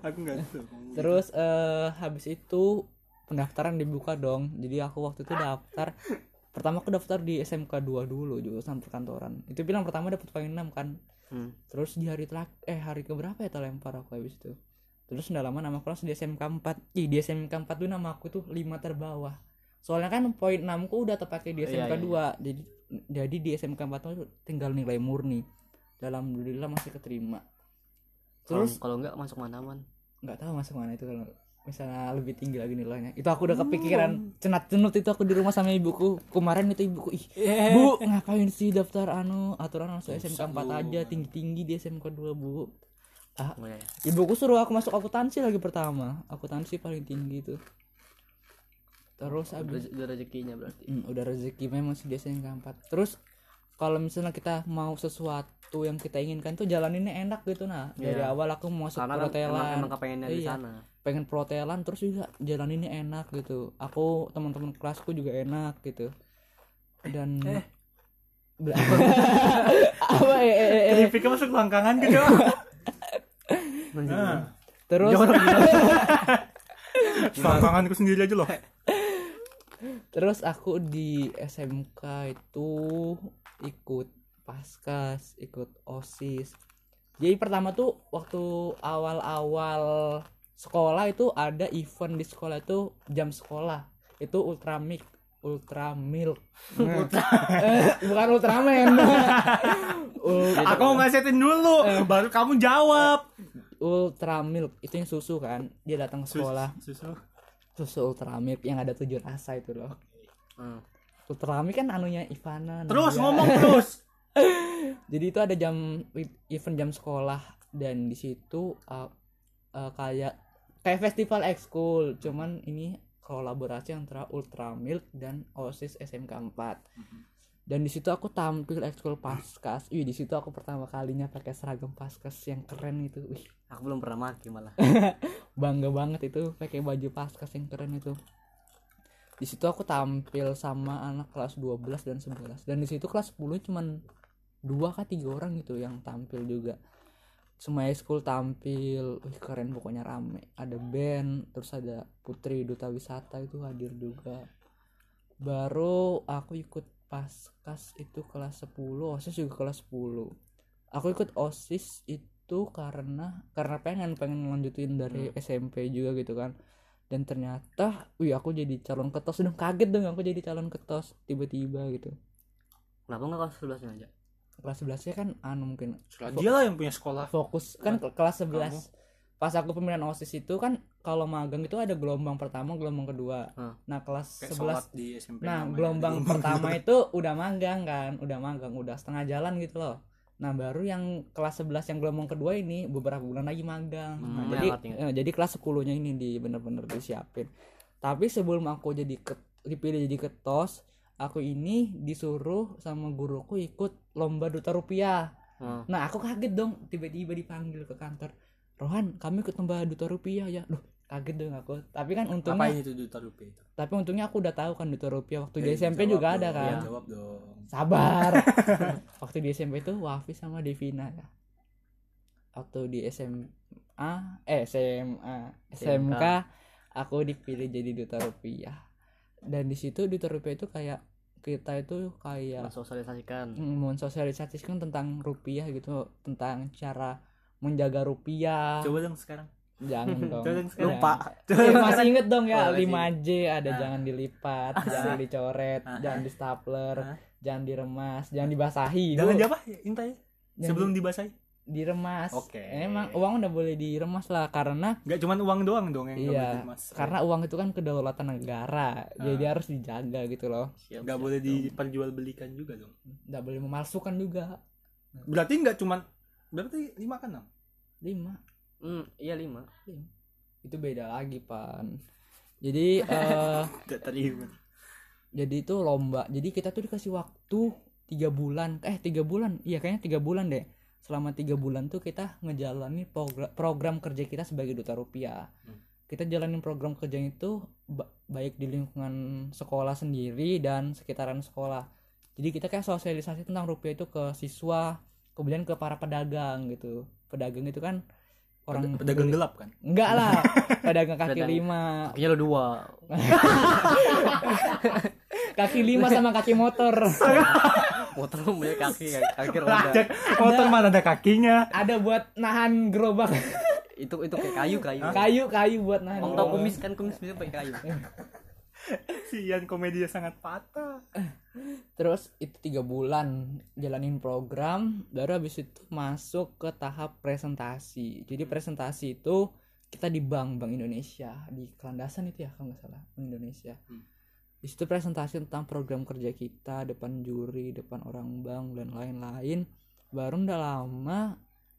Aku nggak tahu. terus eh habis itu pendaftaran dibuka dong jadi aku waktu itu daftar pertama aku daftar di SMK 2 dulu jurusan perkantoran. Itu bilang pertama dapat poin 6 kan. Hmm. terus di hari terak eh hari keberapa ya terlempar aku habis itu? Terus nggak lama nama kelas di SMK 4 Ih, di SMK 4 tuh nama aku tuh 5 terbawah. Soalnya kan poin 6 ku udah terpakai di Iya, SMK iya, 2 jadi jadi di SMK 4 tuh tinggal nilai murni. Dalam alhamdulillah masih keterima. Terus terus kalau enggak masuk mana man? nggak tahu masuk mana itu kalau misalnya lebih tinggi lagi nilainya. Itu aku udah kepikiran. Cenat cenut itu aku di rumah sama ibuku. Kemarin itu ibuku ih bu ngapain sih daftar anu? Aturan masuk SMK 4 aja tinggi tinggi di SMK 2 bu. Ah Oh, iya, iya. ibuku suruh aku masuk akuntansi lagi pertama. Akuntansi paling tinggi itu. Terus abis Udah, udah rezekinya berarti. Hmm, udah rezeki memang sih biasanya yang keempat terus kalau misalnya kita mau sesuatu yang kita inginkan tuh jalaninnya enak gitu nah. Dari Iya. awal aku mau masuk Karena kan emang, perhotelan emang kepengennya di Iya. sana. Pengen perhotelan terus juga jalaninnya enak gitu aku teman-teman kelasku juga enak gitu dan eh. apa eh, eh, eh, eh. Keripiknya masuk langkangan gitu. Nah, terus langkanganku sendiri aja loh. terus aku di SMK itu ikut paskas ikut osis jadi pertama tuh waktu awal-awal sekolah itu ada event di sekolah itu jam sekolah. Itu ultramilk ultra milk. Eh, bukan ultraman Ul- Aku mau ngasetin dulu, baru kamu jawab. ultra milk itu yang susu kan? Dia datang ke sekolah. Susu. susu ultra milk yang ada tujuh rasa itu loh. Hmm. ultra milk kan anunya Ivana Terus ngomong terus. jadi itu ada jam event jam sekolah. Dan di situ uh, uh, kayak kayak festival ekskul cuman ini kolaborasi antara Ultra Milk dan OSIS SMK 4 dan di situ aku tampil ekskul paskas. Wih, di situ aku pertama kalinya pakai seragam paskas yang keren itu. Wih, Aku belum pernah maki malah. bangga banget itu pakai baju paskas yang keren itu. Di situ aku tampil sama anak kelas 12 dan 11 dan di situ kelas 10 cuman dua kah tiga orang gitu yang tampil juga semua school tampil wih keren pokoknya rame. Ada band terus ada Putri Duta Wisata itu hadir juga. Baru aku ikut paskas itu kelas 10 OSIS juga kelas 10 aku ikut OSIS itu karena karena pengen pengen lanjutin dari SMP juga gitu kan. Dan ternyata wih aku jadi calon ketos. Dong kaget dong aku jadi calon ketos tiba-tiba gitu. Kenapa enggak kelas 11 aja? Kelas 11 nya kan anu mungkin Dia lah yang punya sekolah. fokus kan ke- kelas 11 pas aku pemilihan OSIS itu kan kalau magang itu ada gelombang pertama gelombang kedua Hmm. nah kelas Kayak 11 sholat di SMP. nah gelombang pertama itu udah magang kan udah magang udah setengah jalan gitu loh nah baru yang kelas 11 yang gelombang kedua ini beberapa bulan lagi magang Nah, Hmm, jadi ngerti, ngerti. eh, jadi kelas 10 nya ini di bener-bener disiapin tapi sebelum aku jadi ke, dipilih jadi ketos aku ini disuruh sama guruku ikut lomba duta rupiah. Hmm. Nah aku kaget dong tiba-tiba dipanggil ke kantor. Rohan kami ikut lomba duta rupiah ya? Loh kaget dong aku. Tapi kan Apa untungnya ini tuh duta rupiah itu? Tapi untungnya aku udah tahu kan duta rupiah. Waktu di Eh, SMP juga dong. ada kan. Iya, jawab dong. Sabar. Waktu di SMP itu Wafi sama Devina ya. Waktu di SMA Eh SMA SMK Aku dipilih jadi duta rupiah. Dan di situ duta rupiah itu kayak Kita itu kayak Mensosialisasikan. mensosialisasikan tentang rupiah gitu tentang cara menjaga rupiah Coba dong sekarang. jangan dong Coba dong sekarang. Lupa. Eh, masih inget dong ya Oh, masih. 5J ada Ah. jangan dilipat jangan dicoret Ah. jangan di stapler Ah. jangan diremas jangan dibasahi Jangan apa? Intai. Jangan Sebelum dibasahi. Diremas Oke. emang uang udah boleh diremas lah karena Enggak cuma uang doang dong yang nggak boleh iya diremas. karena uang itu kan kedaulatan negara jadi harus dijaga gitu loh Siap, nggak siap. boleh diperjualbelikan juga dong. nggak boleh memalsukan juga Berarti nggak cuma berarti lima kan enam? lima Hmm, iya lima. itu beda lagi pan jadi eh terima. jadi itu lomba jadi kita tuh dikasih waktu tiga bulan eh tiga bulan iya kayaknya tiga bulan deh selama tiga bulan tuh kita ngejalanin program, program kerja kita sebagai duta rupiah Hmm. kita jalanin program kerja itu ba- baik di lingkungan sekolah sendiri dan sekitaran sekolah jadi kita kayak sosialisasi tentang rupiah itu ke siswa kemudian ke para pedagang gitu pedagang itu kan orang pedagang gelap kan? enggak lah pedagang kaki Pedagang- lima Kakinya lo dua. kaki lima sama kaki motor Motor punya kaki kan? Kaki roda. Motor mana ada kakinya. ada buat nahan gerobak itu itu kayak kayu kayu. kayu kayu buat nahan Om tau kumis kan kumis bisa pakai kayu. Sian komedinya sangat patah. terus itu tiga bulan jalanin program baru habis itu masuk ke tahap presentasi jadi presentasi itu kita di bank bank Indonesia di kelandasan itu ya kalau nggak salah bank Indonesia Hmm. Di situ presentasi tentang program kerja kita depan juri depan orang bank dan lain-lain baru udah lama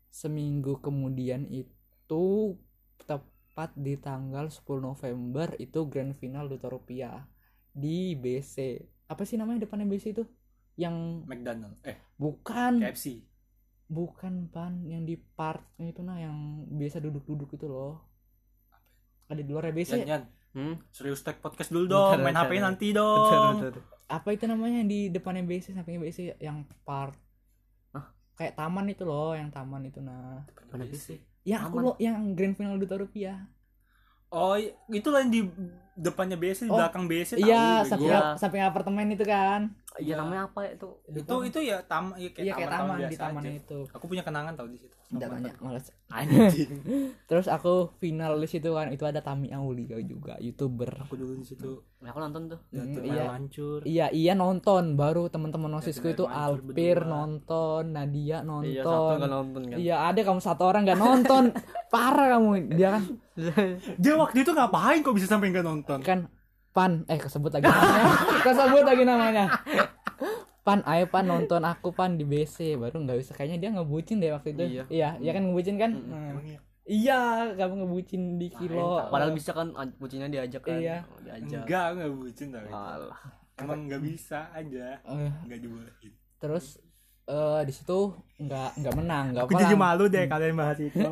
seminggu kemudian itu tepat di tanggal 10 November itu grand final Duta Rupiah di BC apa sih namanya depannya BC itu yang McDonald. Eh, bukan KFC. bukan pan yang di park itu nah yang biasa duduk-duduk itu loh ada di luar BC Yan, Yan. Hmm? Serius tag podcast dulu dong, Bentar, main bentar, HP bentar. nanti dong. betul, betul. apa itu namanya yang di depannya BC sampingnya BC yang part Hah? kayak taman itu loh yang taman itu nah Mana bisa? yang aku Taman? lo yang grand final duta rupiah Oh, itu lah yang di depannya BC, di Oh, belakang BC iya tahu, samping. Iya. samping apartemen itu kan Iya namanya apa itu? Itu itu ya tam iya kayak iya kayak taman, taman di taman aja. itu Aku punya kenangan tau di situ. tidak banyak malas Anjing. terus aku final di situ kan itu ada Tami Aulia juga youtuber Aku dulu di situ. Nah, aku nonton tuh. Jatuh iya. iya. hancur. iya iya nonton baru teman-teman osisku Jatuh itu Alpir berdua. nonton Nadia Iya, satu nonton nonton kan. iya ada kamu satu orang nggak nonton parah kamu dia kan Dia waktu itu ngapain kok bisa sampai nggak nonton? Kan pan eh kesebut lagi namanya kesebut lagi namanya pan ayo pan nonton aku pan di BC baru nggak bisa kayaknya dia ngebucin deh waktu itu Iya. iya iya kan ngebucin kan Emang iya? kamu ngebucin di kilo Padahal bisa kan an- kucingnya diajak kan. Iya. Oh, diajak. Enggak, enggak bucin tau. Alah. Emang nggak bisa aja. Eh, Nggak dibolehin. terus eh di situ nggak nggak menang nggak Aku apa jadi malu deh kalian bahas itu.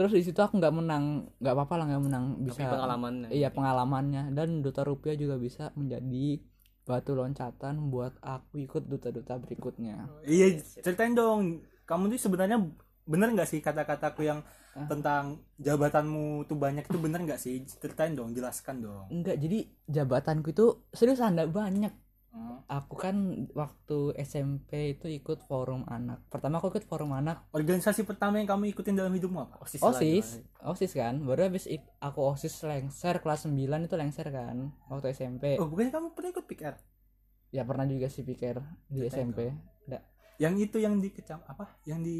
terus di situ aku nggak menang nggak apa-apa lah nggak menang Tapi bisa pengalamannya. iya pengalamannya dan duta rupiah juga bisa menjadi batu loncatan buat aku ikut duta-duta berikutnya Iya, ceritain dong. Kamu tuh sebenarnya bener nggak sih kata-kataku yang Ah. tentang jabatanmu tuh banyak itu bener nggak sih? Ceritain dong, jelaskan dong. enggak jadi jabatanku itu serius anda banyak Hmm. aku kan waktu SMP itu ikut forum anak pertama aku ikut forum anak Organisasi pertama yang kamu ikutin dalam hidupmu apa? Osis. osis gimana. osis kan baru habis aku osis lengser kelas 9 itu lengser kan waktu SMP Oh, bukannya kamu pernah ikut PKR? ya pernah juga sih pikir di SMP Nggak. Yang itu yang di kecam apa? Yang di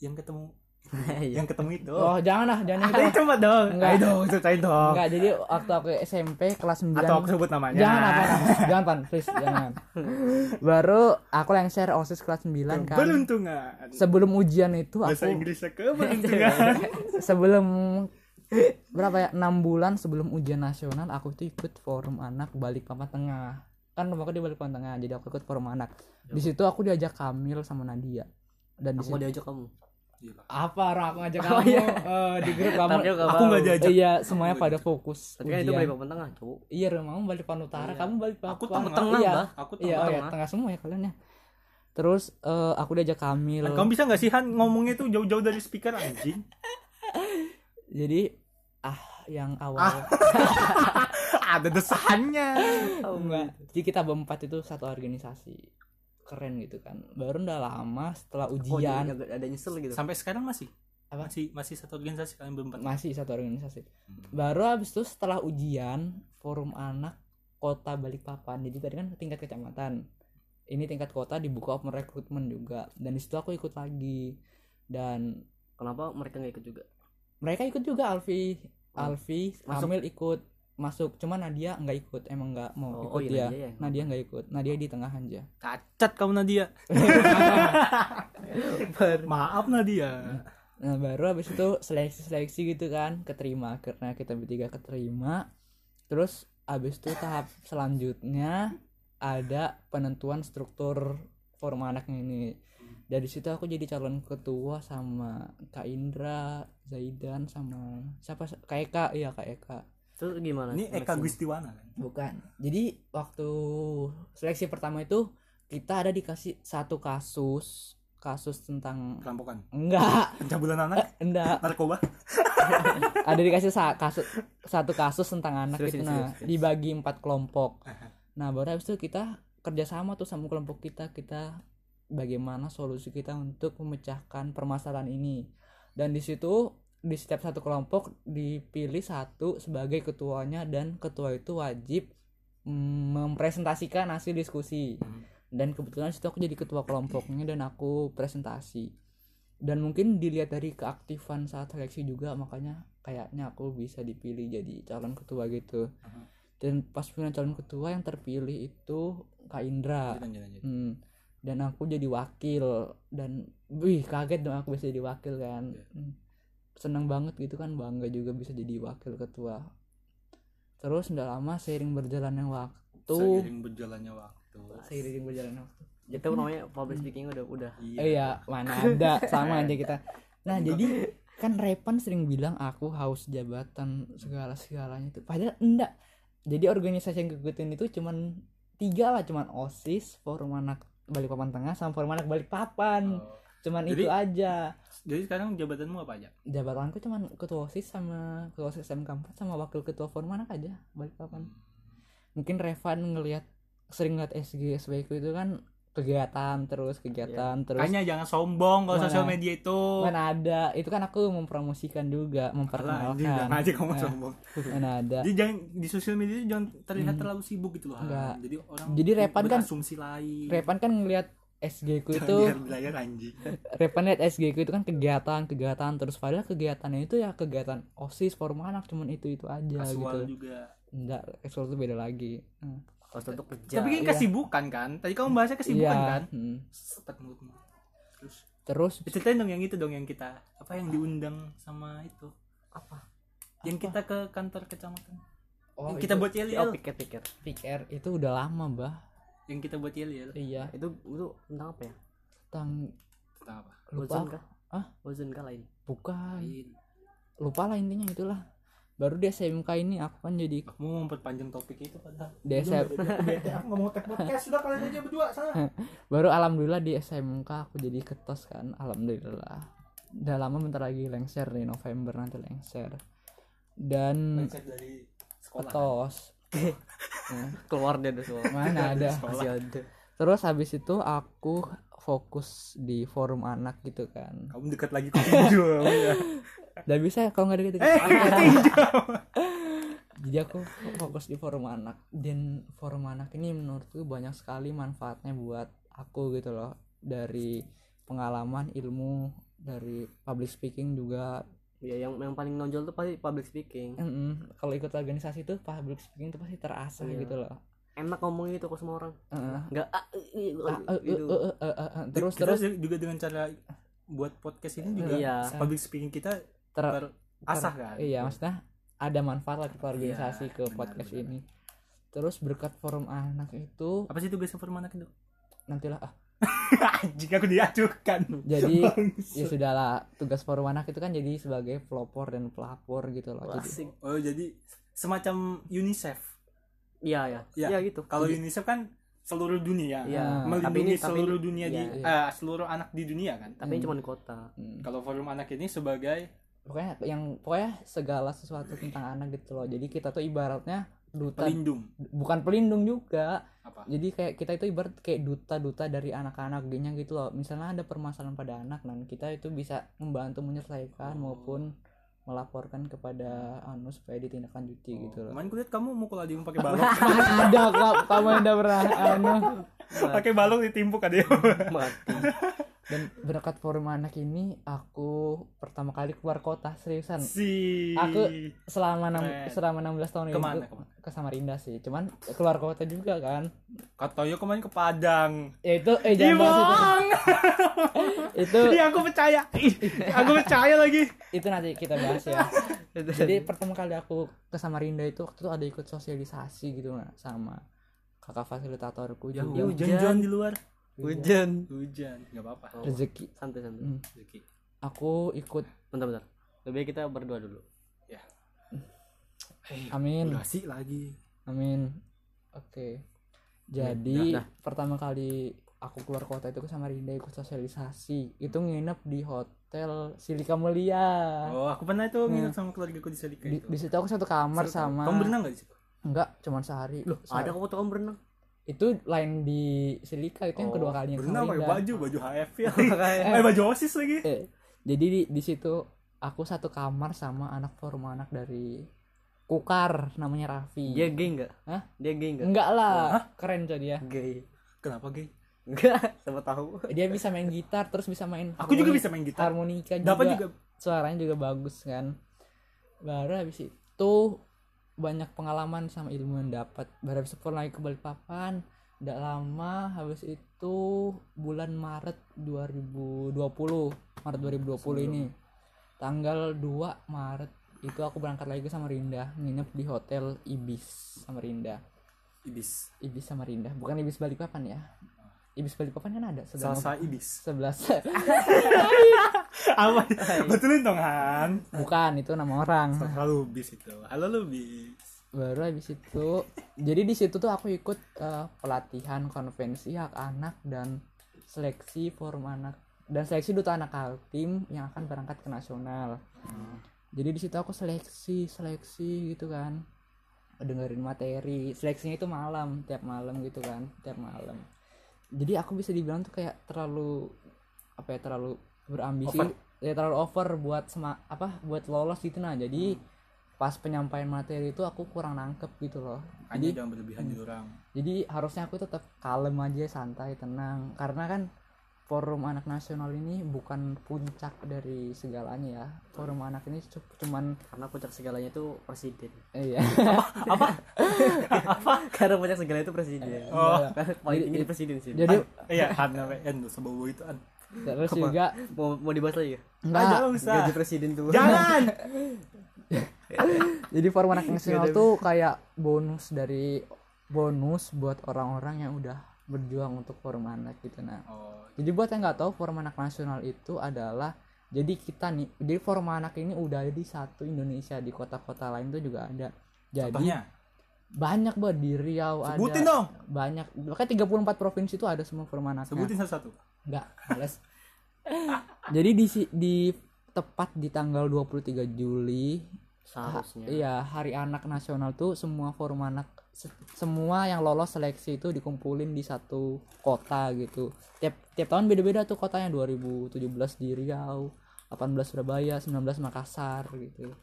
yang ketemu. yang ketemu itu. oh jangan lah jangan yang itu coba dong. Enggak. Ayo dong, ceritain dong. enggak jadi waktu aku SMP kelas 9 Atau aku sebut namanya. jangan apa jangan pan please jangan baru aku lengser osis kelas 9 kan Beruntungan. sebelum ujian itu Bahasa aku Inggrisnya keberuntungan. sebelum berapa ya enam bulan sebelum ujian nasional aku tuh ikut forum anak balik papan tengah kan rumahku di balik papan tengah jadi aku ikut forum anak di situ aku diajak Kamil sama Nadia dan di Aku mau situ diajak kamu. Apa orang aku ngajak Oh, kamu iya. eh, di grup kamu Tapi aku Aku nggak diajak. iya semuanya pada fokus Tapi kan itu balik papan tengah, cowok. iya rumahmu balik papan utara Iya. kamu balik papan Aku tengah. Tengah, iya. Aku iya tahu. oh, iya tengah. tengah semua ya kalian ya terus eh, aku diajak Kamil Kamu bisa nggak sih Han ngomongnya tuh jauh-jauh dari speaker anjing? jadi ah yang awal Ada desahannya. Oh, enggak jadi kita berempat itu satu organisasi keren gitu kan baru udah lama setelah Oh, ujian ada, ada nyesel gitu. Sampai sekarang masih? Apa? Masih masih satu organisasi kalian berempat. masih satu organisasi Hmm. baru habis itu setelah ujian forum anak kota Balikpapan jadi tadi kan tingkat kecamatan ini tingkat kota dibuka open recruitment juga dan di situ aku ikut lagi dan Kenapa mereka nggak ikut juga? mereka ikut juga Alfi Oh, Alfi masuk. Kamil ikut masuk. Cuma Nadia nggak ikut emang nggak mau Oh, ikut oh iya, dia. Nadia ya. Nadia nggak ikut. Nadia di tengah aja. Cacat kamu Nadia. Maaf Nadia. Nah baru habis itu seleksi-seleksi gitu kan. Keterima karena kita bertiga keterima. Terus habis itu tahap selanjutnya ada penentuan struktur forum anaknya ini. Dari situ aku jadi calon ketua sama Kak Indra Zaidan sama siapa? Kak Eka. Iya Kak Eka Terus gimana? Ini Eka? Gustiwana kan? bukan jadi waktu seleksi pertama itu kita ada dikasih satu kasus kasus tentang Perampokan. enggak Pencabulan anak, enggak narkoba. ada dikasih sa- kasus satu kasus tentang anak Serius itu nah serius, serius. dibagi empat kelompok nah baru habis itu kita kerjasama tuh sama kelompok kita kita bagaimana solusi kita untuk memecahkan permasalahan ini dan di situ di setiap satu kelompok dipilih satu sebagai ketuanya dan ketua itu wajib mempresentasikan hasil diskusi Hmm. dan kebetulan situ aku jadi ketua kelompoknya dan aku presentasi dan mungkin dilihat dari keaktifan saat seleksi juga makanya kayaknya aku bisa dipilih jadi calon ketua gitu dan pas pilihan calon ketua yang terpilih itu Kak Indra Lanjut, lanjut. Hmm. dan aku jadi wakil dan wih kaget dong aku bisa jadi wakil kan Iya. Hmm. Seneng banget gitu kan bangga juga bisa jadi wakil ketua. Terus nggak lama seiring berjalannya waktu. Seiring berjalannya waktu. seiring berjalannya waktu. Itu namanya public speaking udah udah. Eh, iya mana ada sama aja kita. Nah jadi kan Repan sering bilang aku haus jabatan segala segalanya itu padahal enggak. Jadi organisasi yang gue ikutin itu cuman tiga lah cuman osis forum anak Balikpapan Tengah sama forum anak Balikpapan. Oh. Cuman Jadi- itu aja Jadi sekarang jabatanmu apa aja? jabatanku cuman ketua osis sama ketua osis SMK 4 sama wakil ketua forum anak aja Balikpapan mungkin Revan ngelihat sering ngeliat SG SBK itu kan kegiatan terus kegiatan terus Kayaknya jangan sombong kalau sosial media itu. mana ada itu kan aku mempromosikan juga Alah, memperkenalkan jangan aja kamu Nah, sombong. mana ada Jadi jangan di sosial media itu jangan terlihat Hmm. terlalu sibuk gitu loh. Enggak. Jadi orang Jadi Repan kan- asumsi lain. Repan kan ngelihat SG ku itu liar-liar, anjing. Repan lihat SG ku itu kan kegiatan kegiatan terus padahal kegiatannya itu ya kegiatan osis forum anak cuman itu itu aja Kasual gitu juga. enggak casual itu beda lagi Hmm. Untuk kerja. Tapi kan iya. kesibukan kan? Tadi kamu bahasnya kesibukan Iya, kan? hmm. Sepet mulutmu. Terus terus ceritain dong yang itu dong yang kita apa yang diundang sama itu apa? yang kita ke kantor kecamatan oh, yang kita buat yel Oh, yel pikir pikir. pikir itu udah lama bah yang kita buat yel yel. Iya. Itu itu tentang apa ya? tentang tentang apa? lupa. Kah? Ah? Ozon kah lain? bukan. Lain. Lupa lah intinya itulah. Baru di SMK ini aku kan jadi kamu mau memperpanjang topik itu padahal. Di SM, bete aku nggak mau tag podcast sudah kalian aja berdua sana baru alhamdulillah di SMK aku jadi ketos kan alhamdulillah. Udah lama bentar lagi lengser nih November nanti lengser. Dan sekolah ketos Nah, Keluar dia udah semua. mana ada? Masih ada. terus habis itu aku fokus di forum anak gitu kan. Kamu dekat lagi ke tinju ya udah bisa kalau nggak deket eh ke tinju jadi aku fokus di forum anak. Dan forum anak ini menurutku banyak sekali manfaatnya buat aku gitu loh. Dari pengalaman ilmu dari public speaking juga Ya yang yang paling nonjol tuh pasti public speaking. Mm-mm. kalau ikut organisasi tuh public speaking tuh pasti terasa Iya. gitu loh Enak ngomong gitu ke semua orang. Eh, terus Kita terus juga dengan cara buat podcast ini juga Iya. public speaking kita ter- terasah kan iya maksudnya ada manfaat lah ke organisasi Iya, ke benar, podcast benar. ini terus berkat forum anak itu apa sih tugas forum anak itu nantilah ah anjing aku diajukan jadi Bangsat. ya sudahlah tugas forum anak itu kan jadi sebagai pelopor dan pelapor gitu loh Wah, jadi oh jadi semacam UNICEF Iya ya. Iya. Iya gitu. kalau Jadi- UNICEF kan seluruh dunia Iya. Nah, melindungi Tapi ini- tapi seluruh ini- dunia di iya, eh, seluruh anak di dunia kan tapi ini cuma di kota. Hmm. kalau forum anak ini sebagai pokoknya yang pokoknya segala sesuatu tentang anak gitu loh jadi kita tuh ibaratnya duta pelindung. Bukan pelindung juga. Apa? Jadi kayak kita itu ibarat kayak duta-duta dari anak-anak gengnya gitu loh. Misalnya ada permasalahan pada anak dan kita itu bisa membantu menyelesaikan Oh. maupun melaporkan kepada anu supaya ditindaklanjuti gitu loh. Kemarin kulihat kamu mukul adikmu pakai balok. Ada kak. Kamu yang udah pernah anu. Pakai balok ditimpuk adikmu Mati. Dan berkat forum anak ini aku pertama kali keluar kota seriusan. Si Aku- selama enam selama 16 tahun Ke mana, itu ke mana? ke Samarinda sih. Cuman keluar kota juga kan. Katoyo kemarin ke Padang. Ya itu eh jangan itu. Itu Iya aku percaya. Aku percaya lagi. Itu nanti kita bahas ya. Jadi pertama kali aku ke Samarinda itu waktu itu ada ikut sosialisasi gitu nah, sama kakak fasilitatorku ya juga. hujan-hujan di luar Hujan. hujan nggak apa-apa Oh, rezeki santai santai. Hmm. Rezeki. aku ikut Bentar bentar. Lebih kita berdua dulu. Eh, amin durasi lagi amin oke jadi dah, dah. pertama kali aku keluar kota itu ke Samarinda ikut sosialisasi itu nginep di hotel Silika Mulia oh aku pernah itu nginep sama keluarga aku di Selika di, itu di situ aku satu kamar Seru. sama kamu berenang nggak di situ enggak cuman sehari Loh, Sehari. ada kamu tuh kamu berenang. Itu lain di Silika itu yang Oh, kedua kalinya berenang pakai baju baju HF ya eh baju osis lagi Eh, jadi di, di situ aku satu kamar sama anak forum anak dari Kukar namanya Raffi. Dia gay enggak? Hah? Dia gay enggak? Enggak lah, keren coy dia. Gay. kenapa gay Enggak, sama tahu. Dia bisa main gitar terus bisa main aku juga harmoni- bisa main gitar harmonika juga. dapat juga Suaranya juga bagus kan. Baru habis itu banyak pengalaman sama ilmu yang dapat. Itu pulang lagi ke Balikpapan. Tidak lama habis itu bulan Maret 2020 Maret 2020 ini. Tanggal 2 Maret itu aku berangkat lagi ke Samarinda nginep di hotel Ibis Samarinda ibis. Ibis Samarinda bukan Ibis Balikpapan ya. Ibis Balikpapan kan ada sebelah salsa ibis. Sebelah apa betulin dong Han. Bukan itu nama orang. Halo bis itu. Halo lu bis baru habis itu. Jadi di situ tuh aku ikut eh, pelatihan konvensi hak anak dan seleksi forum anak dan seleksi duta anak Kaltim yang akan berangkat ke nasional. Jadi di situ aku seleksi seleksi gitu kan. Dengerin materi. Seleksinya itu malam tiap malam gitu kan tiap malam. Jadi aku bisa dibilang tuh kayak terlalu apa ya terlalu berambisi Over. ya terlalu over buat sema apa buat lolos gitu nah. Jadi pas penyampaian materi itu aku kurang nangkep gitu loh. Hanya jadi jangan berlebihan di orang jadi harusnya aku tetap kalem aja santai tenang. Karena kan forum anak nasional ini bukan puncak dari segalanya ya. Forum anak ini cu- cuman karena puncak segalanya itu presiden. Iya. Karena puncak segalanya itu presiden. Oh. Karena paling di presiden sih. jadi iya N sebau itu Terus juga mau mau dibahas lagi? Ya enggak jangan usah gaji presiden tuh. Jangan jadi forum anak nasional tuh kayak bonus dari bonus buat orang-orang yang udah berjuang untuk forum anak gitu nah oh jadi buat yang nggak tahu forum anak nasional itu adalah jadi kita nih jadi forum anak ini udah ada di satu Indonesia di kota-kota lain tuh juga ada. Jadi contohnya? banyak banget di Riau sebutin ada dong. Banyak makanya 34 provinsi itu ada semua forum anaknya sebutin satu-satu enggak males. Jadi di si- di tepat di tanggal 23 Juli seharusnya. iya hari anak nasional tuh semua forum anak se- semua yang lolos seleksi itu dikumpulin di satu kota gitu. Tiap tiap tahun beda-beda tuh kotanya 2017 di Riau 18 Surabaya 19 Makassar gitu.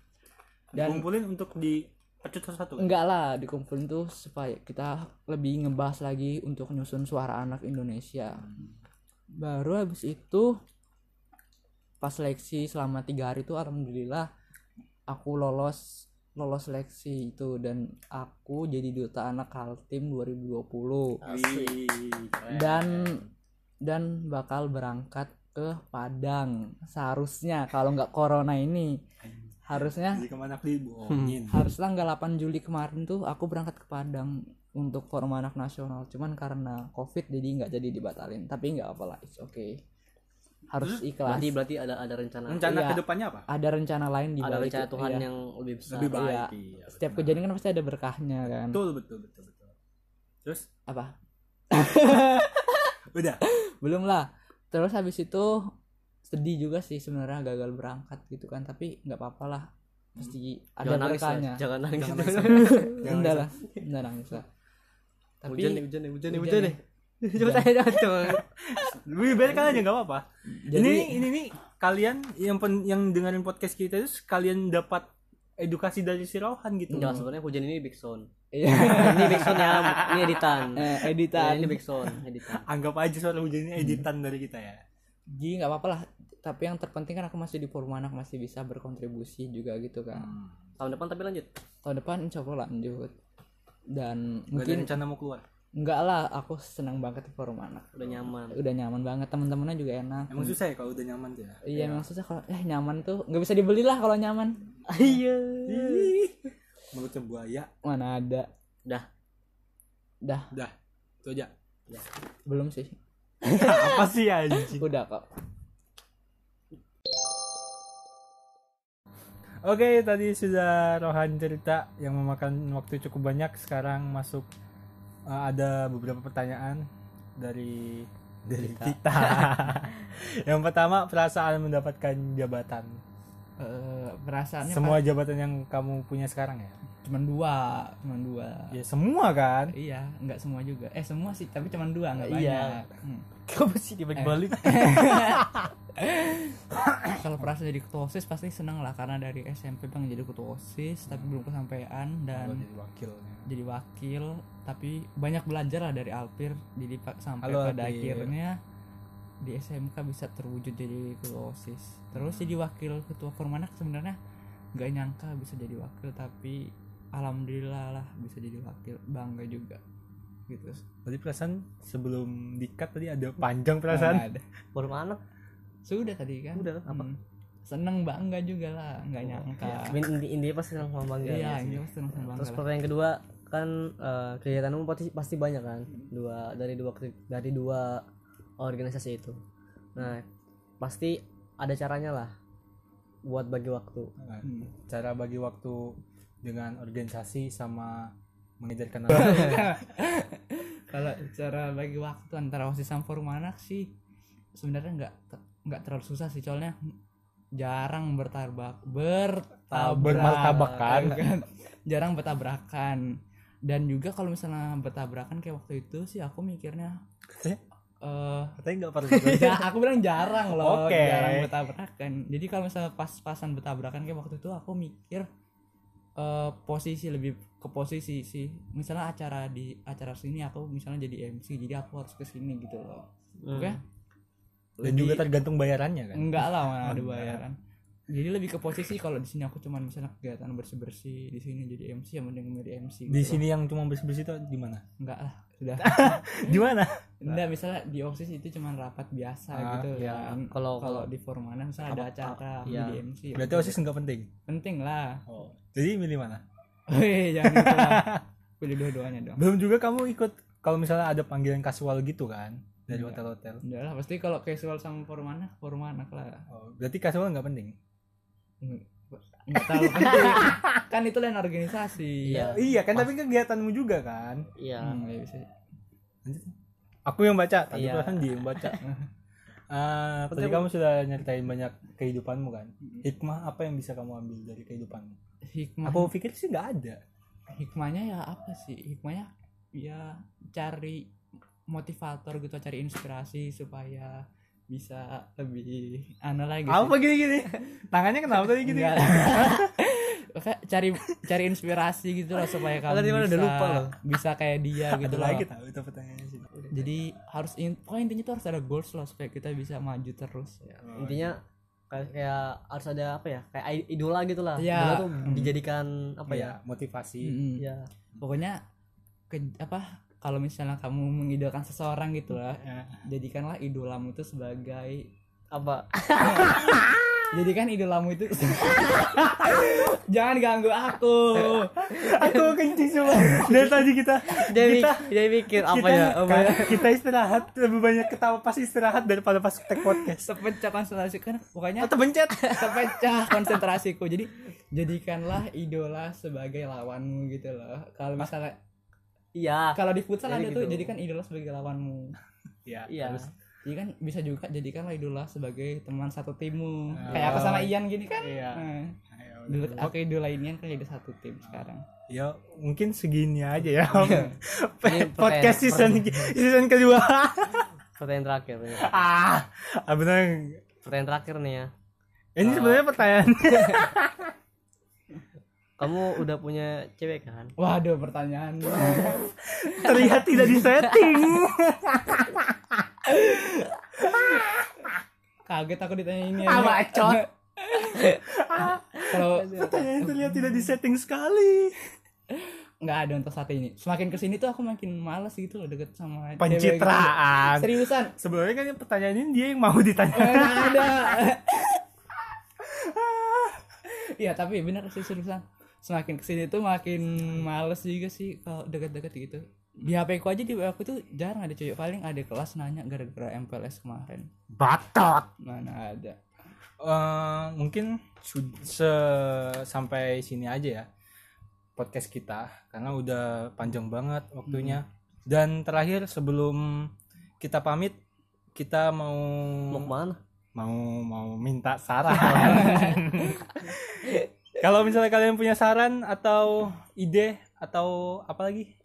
Dan kumpulin untuk di pecut satu-satu? Enggak lah dikumpulin tuh supaya kita lebih ngebahas lagi untuk nyusun suara anak Indonesia baru habis itu pas seleksi selama tiga hari itu alhamdulillah aku lolos lolos seleksi itu. Dan aku jadi duta anak Kaltim 2020 Wih, keren. dan dan bakal berangkat ke Padang. Seharusnya kalau nggak corona ini. Harusnya jadi ke mana? Kli bohongin harus tanggal 8 Juli kemarin tuh aku berangkat ke Padang untuk forum anak nasional. Cuman karena covid jadi nggak jadi dibatalin. Tapi nggak apa lah it's okay. Harus ikhlas. Berarti berarti ada ada rencana rencana Iya. ke depannya apa? Ada rencana lain di ada balik rencana Tuhan iya. yang lebih besar. Lebih baik Iya. iya, setiap benar. kejadian kan pasti ada berkahnya kan? Betul betul betul betul. Terus? Apa? Udah. Belum lah. Terus habis itu sedih juga sih sebenarnya gagal berangkat gitu kan. Tapi nggak apa-apa lah. Pasti ada jangan nangis berkahnya. Jangan nangis Jangan jangan nangis. enggak nangis. lah. Enggak nangis lah tapi hujan nih hujan nih hujan nih Hujan nih. Coba tanya jangan. lebih baik kalian aja nggak apa-apa Jadi- ini ini nih kalian yang pen, yang dengerin podcast kita itu kalian dapat edukasi dari si Rohan gitu Enggak sebenarnya hujan ini big sound. iya ini big sound ya, ini editan. eh, Ya, editan ini big sound, editan. anggap aja suara hujan ini editan dari kita ya jadi nggak apa-apa lah tapi yang terpenting kan aku masih di forum anak masih bisa berkontribusi juga gitu kan Tahun depan tapi lanjut. tahun depan insya Allah lanjut dan Gak ada mungkin rencana mau keluar? Enggak lah aku senang banget di forum anak. Udah nyaman. udah nyaman banget teman-temannya juga enak. Emang susah ya kalau udah nyaman tuh ya? Iya emang susah kalau eh nyaman tuh nggak bisa dibeli lah kalau nyaman. Iya. Mulutnya buaya? Mana ada. Dah. dah. Udah itu aja. Belum sih. Apa sih anjing? Udah kok Oke, tadi sudah Rohan cerita yang memakan waktu cukup banyak. Sekarang masuk uh, ada beberapa pertanyaan dari dari kita. yang pertama, perasaan mendapatkan jabatan. Eh, perasaannya Semua jabatan yang kamu punya sekarang ya? cuma dua cuma dua Ya semua kan? iya nggak semua juga eh semua sih tapi cuma dua nggak Iya. banyak Hmm. Kamu sih dibalik-balik. kalau perasaan jadi ketua osis pasti seneng lah karena dari SMP bang jadi ketua osis tapi belum kesampaian dan jadi wakilnya. jadi wakil tapi banyak belajar lah dari Alpir jadi pak sampai Halo, pada Alpir. akhirnya di SMK bisa terwujud jadi ketua osis terus jadi wakil ketua formanak sebenarnya nggak nyangka bisa jadi wakil tapi alhamdulillah lah bisa jadi wakil bangga juga gitu Tadi perasaan sebelum dikat tadi ada panjang perasaan. ada. Baru anak. Sudah tadi kan Udah, apa? Hmm. seneng bangga juga lah nggak nyangka Inti intinya pasti senang sama bangga. iya ya ini pasti seneng sama bangga Terus pertanyaan kedua kan eh, kegiatanmu pasti pasti banyak kan dua dari dua dari dua organisasi itu. Nah pasti ada caranya lah buat bagi waktu Nah, Hmm. cara bagi waktu dengan organisasi sama mengejarkan kalau cara bagi waktu antara osis sama formanak sih sebenarnya nggak nggak terlalu susah sih soalnya jarang bertabrak bertabrak. Bermartabakan. kan? Jarang bertabrakan. Dan juga kalau misalnya bertabrakan kayak waktu itu sih aku mikirnya eh? katanya nggak perlu ya, aku bilang jarang loh Oke. jarang bertabrakan. Jadi kalau misalnya pas-pasan bertabrakan kayak waktu itu aku mikir eh posisi lebih ke posisi sih. Misalnya acara di acara sini aku misalnya jadi MC jadi aku harus ke sini gitu loh. Hmm. oke dan juga tergantung bayarannya kan? Enggak lah mana ada Enggak. bayaran. Jadi lebih ke posisi kalau di sini aku cuman misalnya kegiatan bersih bersih di sini jadi MC yang mending jadi MC di gitu. sini yang cuma bersih bersih itu di mana? Enggak lah sudah. Di mana? Enggak misalnya di osis itu cuman rapat biasa Ah, gitu ya. Kalau- kalau di formana misalnya ada acara iya. jadi MC berarti osis nggak penting? Penting lah. Oh. Jadi milih mana? Wih, jangan gitu lah. Pilih dua-duanya dong. belum juga kamu ikut kalau misalnya ada panggilan kasual gitu kan dari Enggak. hotel-hotel Udah lah, pasti kalau casual sama formanak, formanak lah. oh, berarti kasual nggak penting Enggak terlalu penting. kan itu lain organisasi. Iya. iya kan tapi kegiatanmu juga kan iya Hmm, ya bisa. aku yang baca tadi Iya. perasaan dia yang baca Ah, tadi kamu sudah nyeritain banyak kehidupanmu kan hikmah apa yang bisa kamu ambil dari kehidupanmu Hikmah. aku pikir sih nggak ada Hikmahnya ya apa sih? Hikmahnya ya cari motivator gitu, cari inspirasi supaya bisa lebih anu lagi. apa gini gini tangannya kenapa tadi. Kayak cari cari inspirasi gitu loh supaya kamu Tadi bisa udah lupa loh. bisa kayak dia gitu ada loh. lagi tahu itu pertanyaannya sih jadi harus in, pokoknya intinya tuh harus ada goals loh supaya kita bisa maju terus intinya kayak, kayak harus ada apa ya kayak idola gitu lah Iya. idola tuh Hmm. dijadikan apa ya ya motivasi Mm-mm. ya pokoknya ke, apa kalau misalnya kamu mengidolakan seseorang gitu lah Ya. jadikanlah idolamu itu sebagai apa? Jadikan idolamu itu jangan ganggu aku. Aku kencing semua. Dari tadi kita mi- kita dia mikir apa kita, ya apa ya? kita istirahat lebih banyak ketawa pas istirahat daripada pas tag podcast. Terpecah konsentrasi kan pokoknya atau bencet terpecah konsentrasiku. Jadi jadikanlah idola sebagai lawanmu gitu loh. Kalau misalnya iya. Kalau di futsal Jadi ada tuh gitu. jadikan idola sebagai lawanmu. Ya iya. terus jadi kan bisa juga jadikanlah idola sebagai teman satu timmu. Ah. kayak aku sama Ian gini kan? Iya. Nah, Ayo, dulu aku idola Ian kan jadi satu tim sekarang. Ya mungkin segini aja ya. Ini podcast season season kedua. Pertanyaan terakhir nih. ah. Ah, bener. Pertanyaan terakhir nih ya. Ini sebenarnya pertanyaan kamu udah punya cewek kan? Waduh pertanyaan. Terlihat tidak disetting. Kaget aku ditanya ini. Ah, bacot. kalau pertanyaan terlihat tidak disetting sekali. Nggak ada untuk saat ini. Semakin ke sini tuh aku makin malas gitu loh deket sama cewek. Gitu. pencitraan. Seriusan? Sebenarnya kan yang pertanyaan ini dia yang mau ditanya. Nggak ada. Iya tapi bener sih seriusan semakin ke sini tuh makin males juga sih kalau deket-deket gitu. Di HP ku aja di WA aku tuh jarang ada cewek. Paling ada kelas nanya gara-gara MPLS kemarin. Batot mana ada. Eh, mungkin se- sampai sini aja ya podcast kita karena udah panjang banget waktunya. Dan terakhir sebelum kita pamit kita mau mau ke mana? mau mau minta saran kalau misalnya kalian punya saran atau ide atau apa lagi?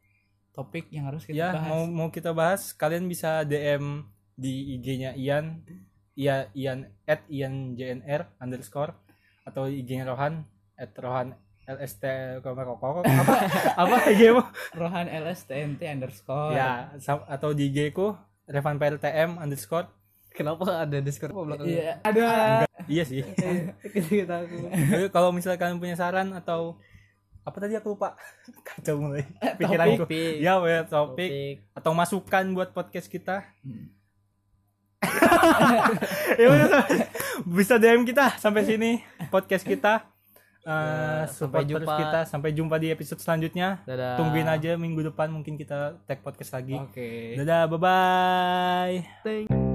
Topik yang harus kita ya bahas. mau mau kita bahas kalian bisa DM di IG-nya Ian. Iya Ian at Ian JNR underscore atau IG-nya Rohan at Rohan LST apa? Apa apa IG-mu Rohan LS TNT underscore. Ya atau di IG ku Revan PLTM underscore kenapa ada discord apa belakangnya iya ada. Iya sih. Kita aku. Kalau misalnya kalian punya saran atau apa tadi aku lupa? Kacau mulai. Pikiranku. Topik. Ya topik. Topik. Atau masukan buat podcast kita. Hmm. ya udah, bisa DM kita sampai sini podcast kita. Eh, support sampai terus jumpa. kita. Sampai jumpa di episode selanjutnya. Dadah. Tungguin aja minggu depan mungkin kita tag podcast lagi. Oke. Dadah bye bye Thank-